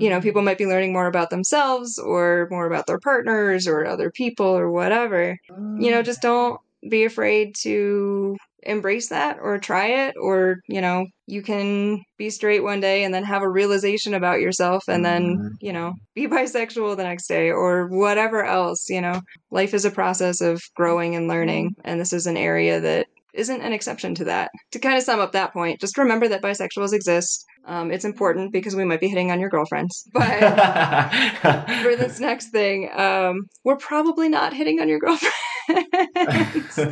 S11: you know, people might be learning more about themselves or more about their partners or other people or whatever. You know, just don't be afraid to embrace that or try it or you know you can be straight one day and then have a realization about yourself and then
S5: Mhm.
S11: you know be bisexual the next day or whatever else you know. Life is a process of growing and learning and this is an area that isn't an exception to that. To kind of sum up that point just remember that bisexuals exist. Um, it's important because we might be hitting on your girlfriends but for this next thing um, we're probably not hitting on your girlfriends.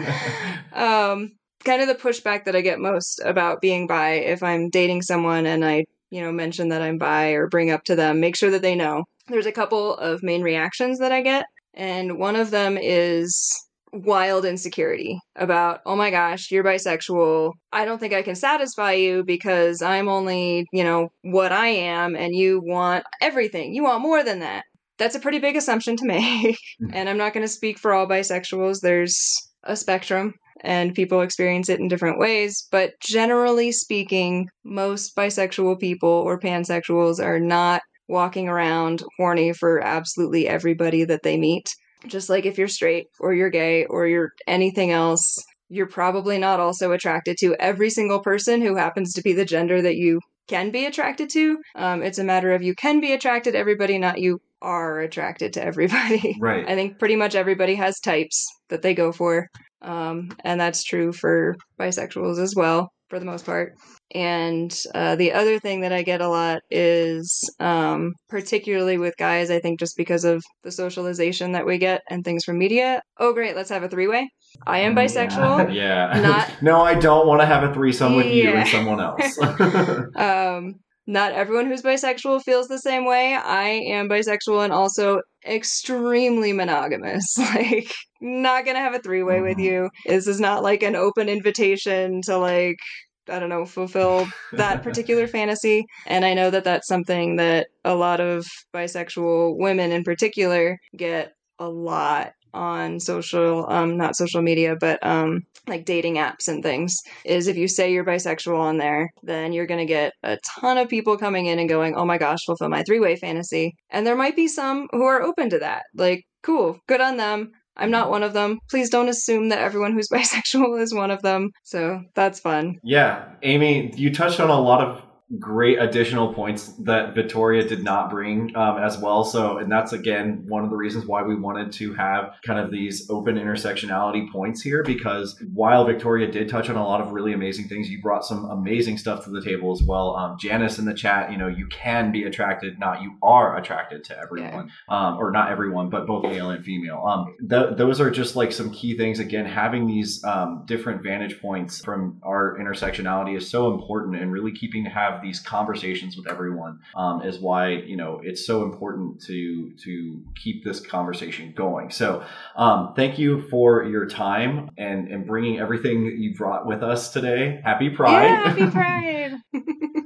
S11: Um, kind of the pushback that I get most about being bi if I'm dating someone and I, you know, mention that I'm bi or bring up to them, make sure that they know. There's a couple of main reactions that I get, and one of them is wild insecurity about, oh my gosh, you're bisexual. I don't think I can satisfy you because I'm only, you know, what I am, and you want everything. You want more than that. That's a pretty big assumption to make. Hmm. and I'm not going to speak for all bisexuals. There's a spectrum and people experience it in different ways. But generally speaking, most bisexual people or pansexuals are not walking around horny for absolutely everybody that they meet. Just like if you're straight or you're gay or you're anything else, you're probably not also attracted to every single person who happens to be the gender that you can be attracted to. Um, it's a matter of you can be attracted to everybody, not you are attracted to everybody.
S5: Right.
S11: I think pretty much everybody has types that they go for. Um, and that's true for bisexuals as well, for the most part. And uh, the other thing that I get a lot is, um, particularly with guys, I think just because of the socialization that we get and things from media. Oh, great, let's have a three way. I am bisexual.
S5: yeah.
S11: Not-
S5: no, I don't want to have a threesome with you and someone else.
S11: um, not everyone who's bisexual feels the same way. I am bisexual and also extremely monogamous. Like, not gonna have a three way with mm-hmm. you. This is not like an open invitation to, like, I don't know, fulfill that particular fantasy. And I know that that's something that a lot of bisexual women in particular get a lot on social um not social media but um like dating apps and things is if you say you're bisexual on there then you're going to get a ton of people coming in and going oh my gosh fulfill my three-way fantasy. And there might be some who are open to that like cool good on them. I'm not one of them. Please don't assume that everyone who's bisexual is one of them. So that's fun.
S5: Yeah, Amy, you touched on a lot of great additional points that Victoria did not bring um, as well. So, and that's again one of the reasons why we wanted to have kind of these open intersectionality points here because while Victoria did touch on a lot of really amazing things, you brought some amazing stuff to the table as well. Um, Janice in the chat, you know, you can be attracted, not you are attracted to everyone, um, or not everyone, but both male and female. Um, th- those are just like some key things. Again, having these um, different vantage points from our intersectionality is so important, and really keeping to have these conversations with everyone um, is why you know it's so important to to keep this conversation going. So, um, thank you for your time and and bringing everything that you brought with us today. Happy Pride!
S11: yeah happy pride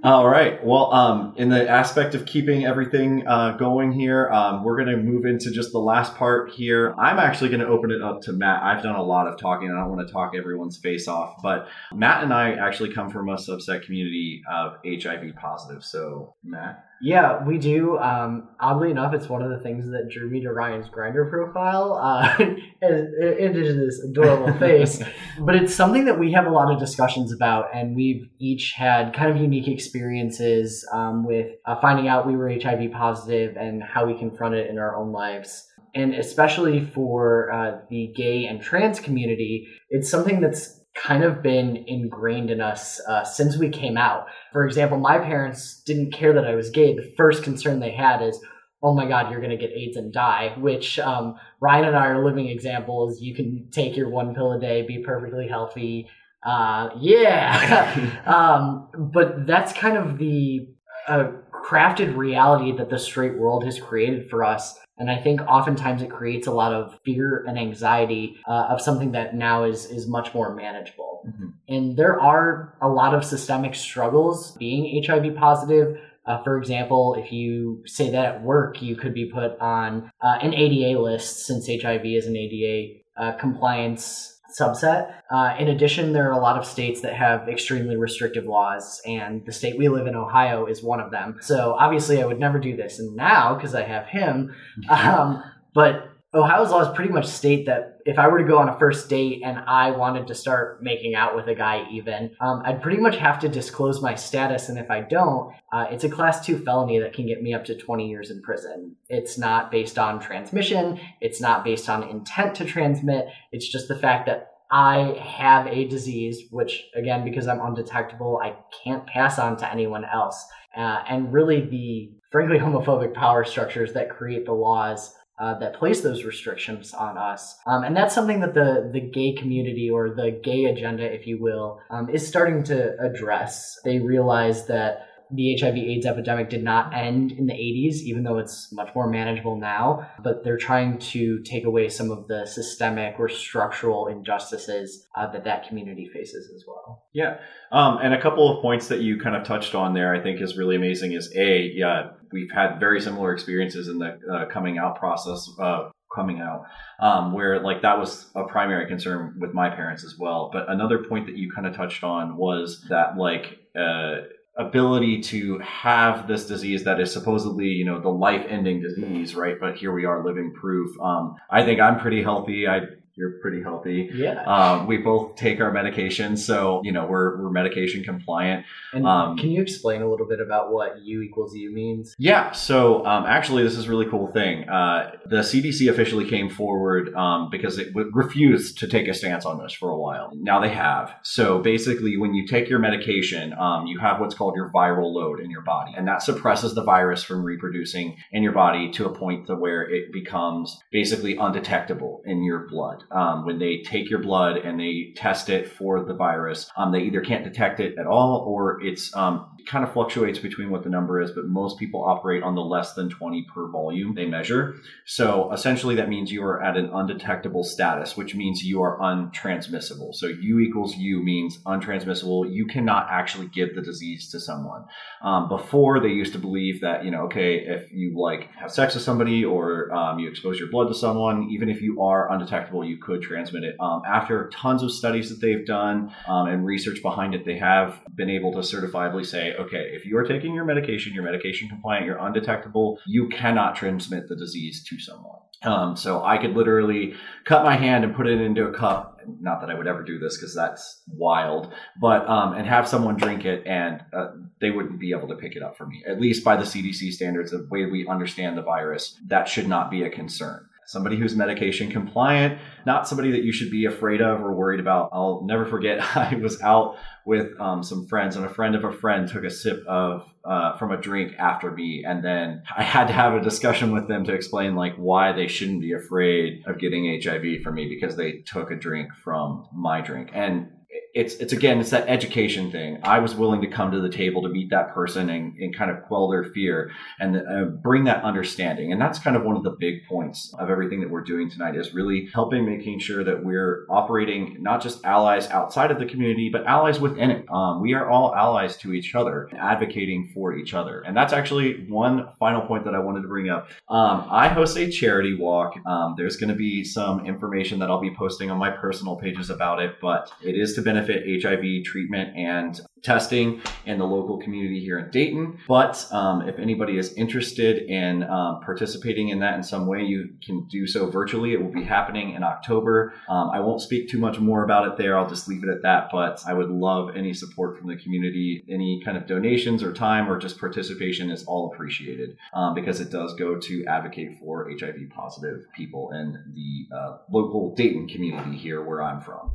S5: All right. Well, um, in the aspect of keeping everything uh, going here, um, we're going to move into just the last part here. I'm actually going to open it up to Matt. I've done a lot of talking, and I don't want to talk everyone's face off, but Matt and I actually come from a subset community of HIV positive. So, Matt.
S6: Yeah, we do. Um, oddly enough, it's one of the things that drew me to Ryan's Grindr profile, uh, addition to this adorable face. But it's something that we have a lot of discussions about, and we've each had kind of unique experiences um, with uh, finding out we were HIV positive and how we confront it in our own lives. And especially for uh, the gay and trans community, it's something that's kind of been ingrained in us uh, since we came out. For example, my parents didn't care that I was gay. The first concern they had is, oh my God, you're going to get AIDS and die, which um, Ryan and I are living examples. You can take your one pill a day, be perfectly healthy. Uh, yeah. um, but that's kind of the uh, crafted reality that the straight world has created for us. And I think oftentimes it creates a lot of fear and anxiety uh, of something that now is is much more manageable. And there are a lot of systemic struggles being HIV positive. Uh, for example, if you say that at work, you could be put on uh, an ADA list since HIV is an ADA uh, compliance subset. Uh, in addition, there are a lot of states that have extremely restrictive laws, and the state we live in, Ohio, is one of them. So obviously, I would never do this. And now, because I have him, um, but Ohio's laws pretty much state that if I were to go on a first date and I wanted to start making out with a guy, even, um, I'd pretty much have to disclose my status. And if I don't, uh, it's a class two felony that can get me up to 20 years in prison. It's not based on transmission, it's not based on intent to transmit. It's just the fact that I have a disease, which, again, because I'm undetectable, I can't pass on to anyone else. Uh, and really, the frankly homophobic power structures that create the laws uh, that place those restrictions on us. Um, and that's something that the, the gay community or the gay agenda, if you will, um, is starting to address. They realize that the HIV AIDS epidemic did not end in the 80s, even though it's much more manageable now. But they're trying to take away some of the systemic or structural injustices uh, that that community faces as well.
S5: Yeah. Um, and a couple of points that you kind of touched on there, I think is really amazing is A, yeah, we've had very similar experiences in the uh, coming out process. Uh, coming out um, where like that was a primary concern with my parents as well. But another point that you kind of touched on was that like uh, ability to have this disease that is supposedly you know the life ending disease right? But here we are living proof. Um, i think i'm pretty healthy. I you're pretty healthy.
S6: Yeah.
S5: Um, we both take our medication, so you know we're we're medication compliant.
S6: And um, can you explain a little bit about what U equals U means?
S5: Yeah. So um, actually, this is a really cool thing. Uh, the CDC officially came forward um, because it w- refused to take a stance on this for a while. Now they have. So basically, when you take your medication, um, you have what's called your viral load in your body, and that suppresses the virus from reproducing in your body to a point to where it becomes basically undetectable in your blood um, when they take your blood and they test it for the virus, um, they either can't detect it at all or it's um, it kind of fluctuates between what the number is, but most people operate on the less than 20 per volume they measure. So essentially, that means you are at an undetectable status, which means you are untransmissible. So U equals U means untransmissible. You cannot actually give the disease to someone. Um, before, they used to believe that, you know, okay, if you like have sex with somebody or um, you expose your blood to someone, even if you are undetectable, you could transmit it. Um, after tons of studies that they've done um, and research behind it, they have been able to certifiably say, okay, if you are taking your medication, you're medication compliant, you're undetectable, you cannot transmit the disease to someone. Um, so I could literally cut my hand and put it into a cup. Not that I would ever do this because that's wild, but um, and have someone drink it and uh, they wouldn't be able to pick it up for me. At least by the CDC standards, the way we understand the virus, that should not be a concern somebody who's medication compliant, not somebody that you should be afraid of or worried about. I'll never forget, I was out with um, some friends, and a friend of a friend took a sip of uh, from a drink after me, and then I had to have a discussion with them to explain like why they shouldn't be afraid of getting HIV from me because they took a drink from my drink, and it's it's again it's that education thing. I was willing to come to the table to meet that person and, and kind of quell their fear and uh, bring that understanding. And that's kind of one of the big points of everything that we're doing tonight is really helping making sure that we're operating not just allies outside of the community but allies within it. Um, we are all allies to each other, advocating for each other. And that's actually one final point that I wanted to bring up. Um, I host a charity walk. Um, there's going to be some information that I'll be posting on my personal pages about it, but it is to benefit HIV treatment and testing in the local community here in Dayton. But um, if anybody is interested in um, participating in that in some way, you can do so virtually. It will be happening in October. Um, I won't speak too much more about it there. I'll just leave it at that. But I would love any support from the community. Any kind of donations or time or just participation is all appreciated um, because it does go to advocate for HIV positive people in the uh, local Dayton community here where I'm from.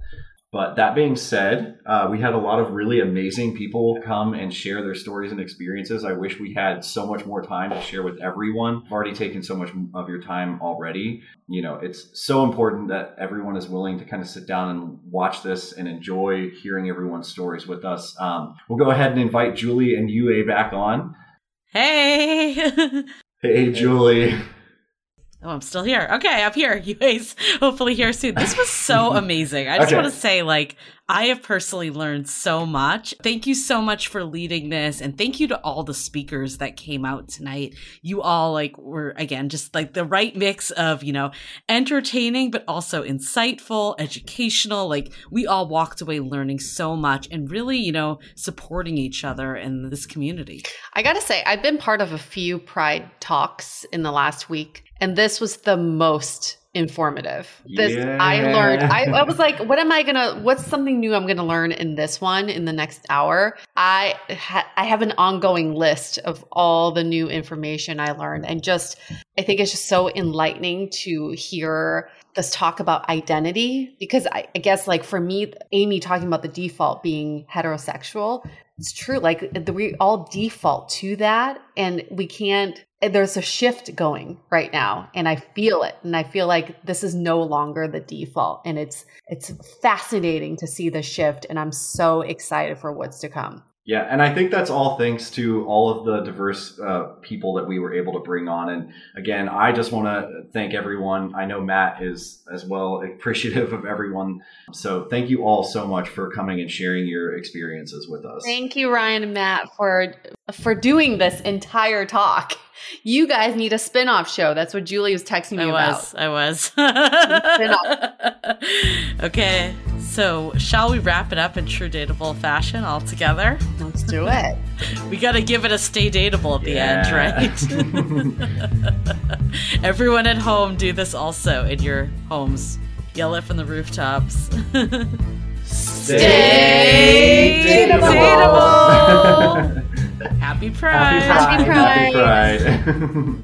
S5: But that being said, uh, we had a lot of really amazing people come and share their stories and experiences. I wish we had so much more time to share with everyone. I've already taken so much of your time already. You know, it's so important that everyone is willing to kind of sit down and watch this and enjoy hearing everyone's stories with us. Um, we'll go ahead and invite Julie and Yue back on.
S2: Hey.
S5: hey, Julie.
S2: Oh, I'm still here. Okay, I'm here. You guys hopefully here soon. This was so amazing. I just okay. want to say, like, I have personally learned so much. Thank you so much for leading this. And thank you to all the speakers that came out tonight. You all, like, were, again, just like the right mix of, you know, entertaining, but also insightful, educational. Like, we all walked away learning so much and really, you know, supporting each other in this community.
S1: I got to say, I've been part of a few Pride talks in the last week. And this was the most informative. This I learned. I, I was like, what am I gonna? What's something new I'm gonna learn in this one in the next hour? I ha- I have an ongoing list of all the new information I learned, and just I think it's just so enlightening to hear this talk about identity because I, I guess like for me, Amy talking about the default being heterosexual. It's true. Like uh, we all default to that, and we can't uh, there's a shift going right now and i feel it and i feel like this is no longer the default and it's it's fascinating to see the shift and i'm so excited for what's to come
S5: yeah, and I think that's all thanks to all of the diverse uh, people that we were able to bring on. And again, I just want to thank everyone. I know Matt is as well appreciative of everyone. So thank you all so much for coming and sharing your experiences with us.
S1: Thank you, Ryan and Matt, for for doing this entire talk. You guys need a spin-off show. That's what Julie was texting me about.
S2: I was,
S1: about.
S2: I was. okay. So, shall we wrap it up in true dateable fashion all together?
S1: Let's do it.
S2: we got to give it a stay dateable at the
S5: Yeah.
S2: end, right? Everyone at home, do this also in your homes. Yell it from the rooftops.
S5: Stay
S2: dateable. Happy Pride.
S5: Happy Pride.
S1: Happy
S5: Happy Pride.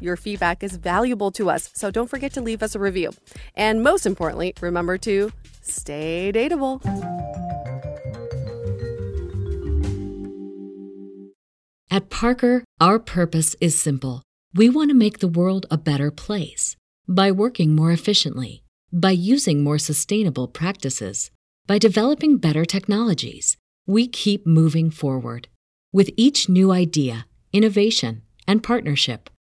S1: Your feedback is valuable to us, so don't forget to leave us a review. And most importantly, remember to stay dateable.
S4: At Parker, our purpose is simple. We want to make the world a better place by working more efficiently, by using more sustainable practices, by developing better technologies. We keep moving forward. With each new idea, innovation, and partnership,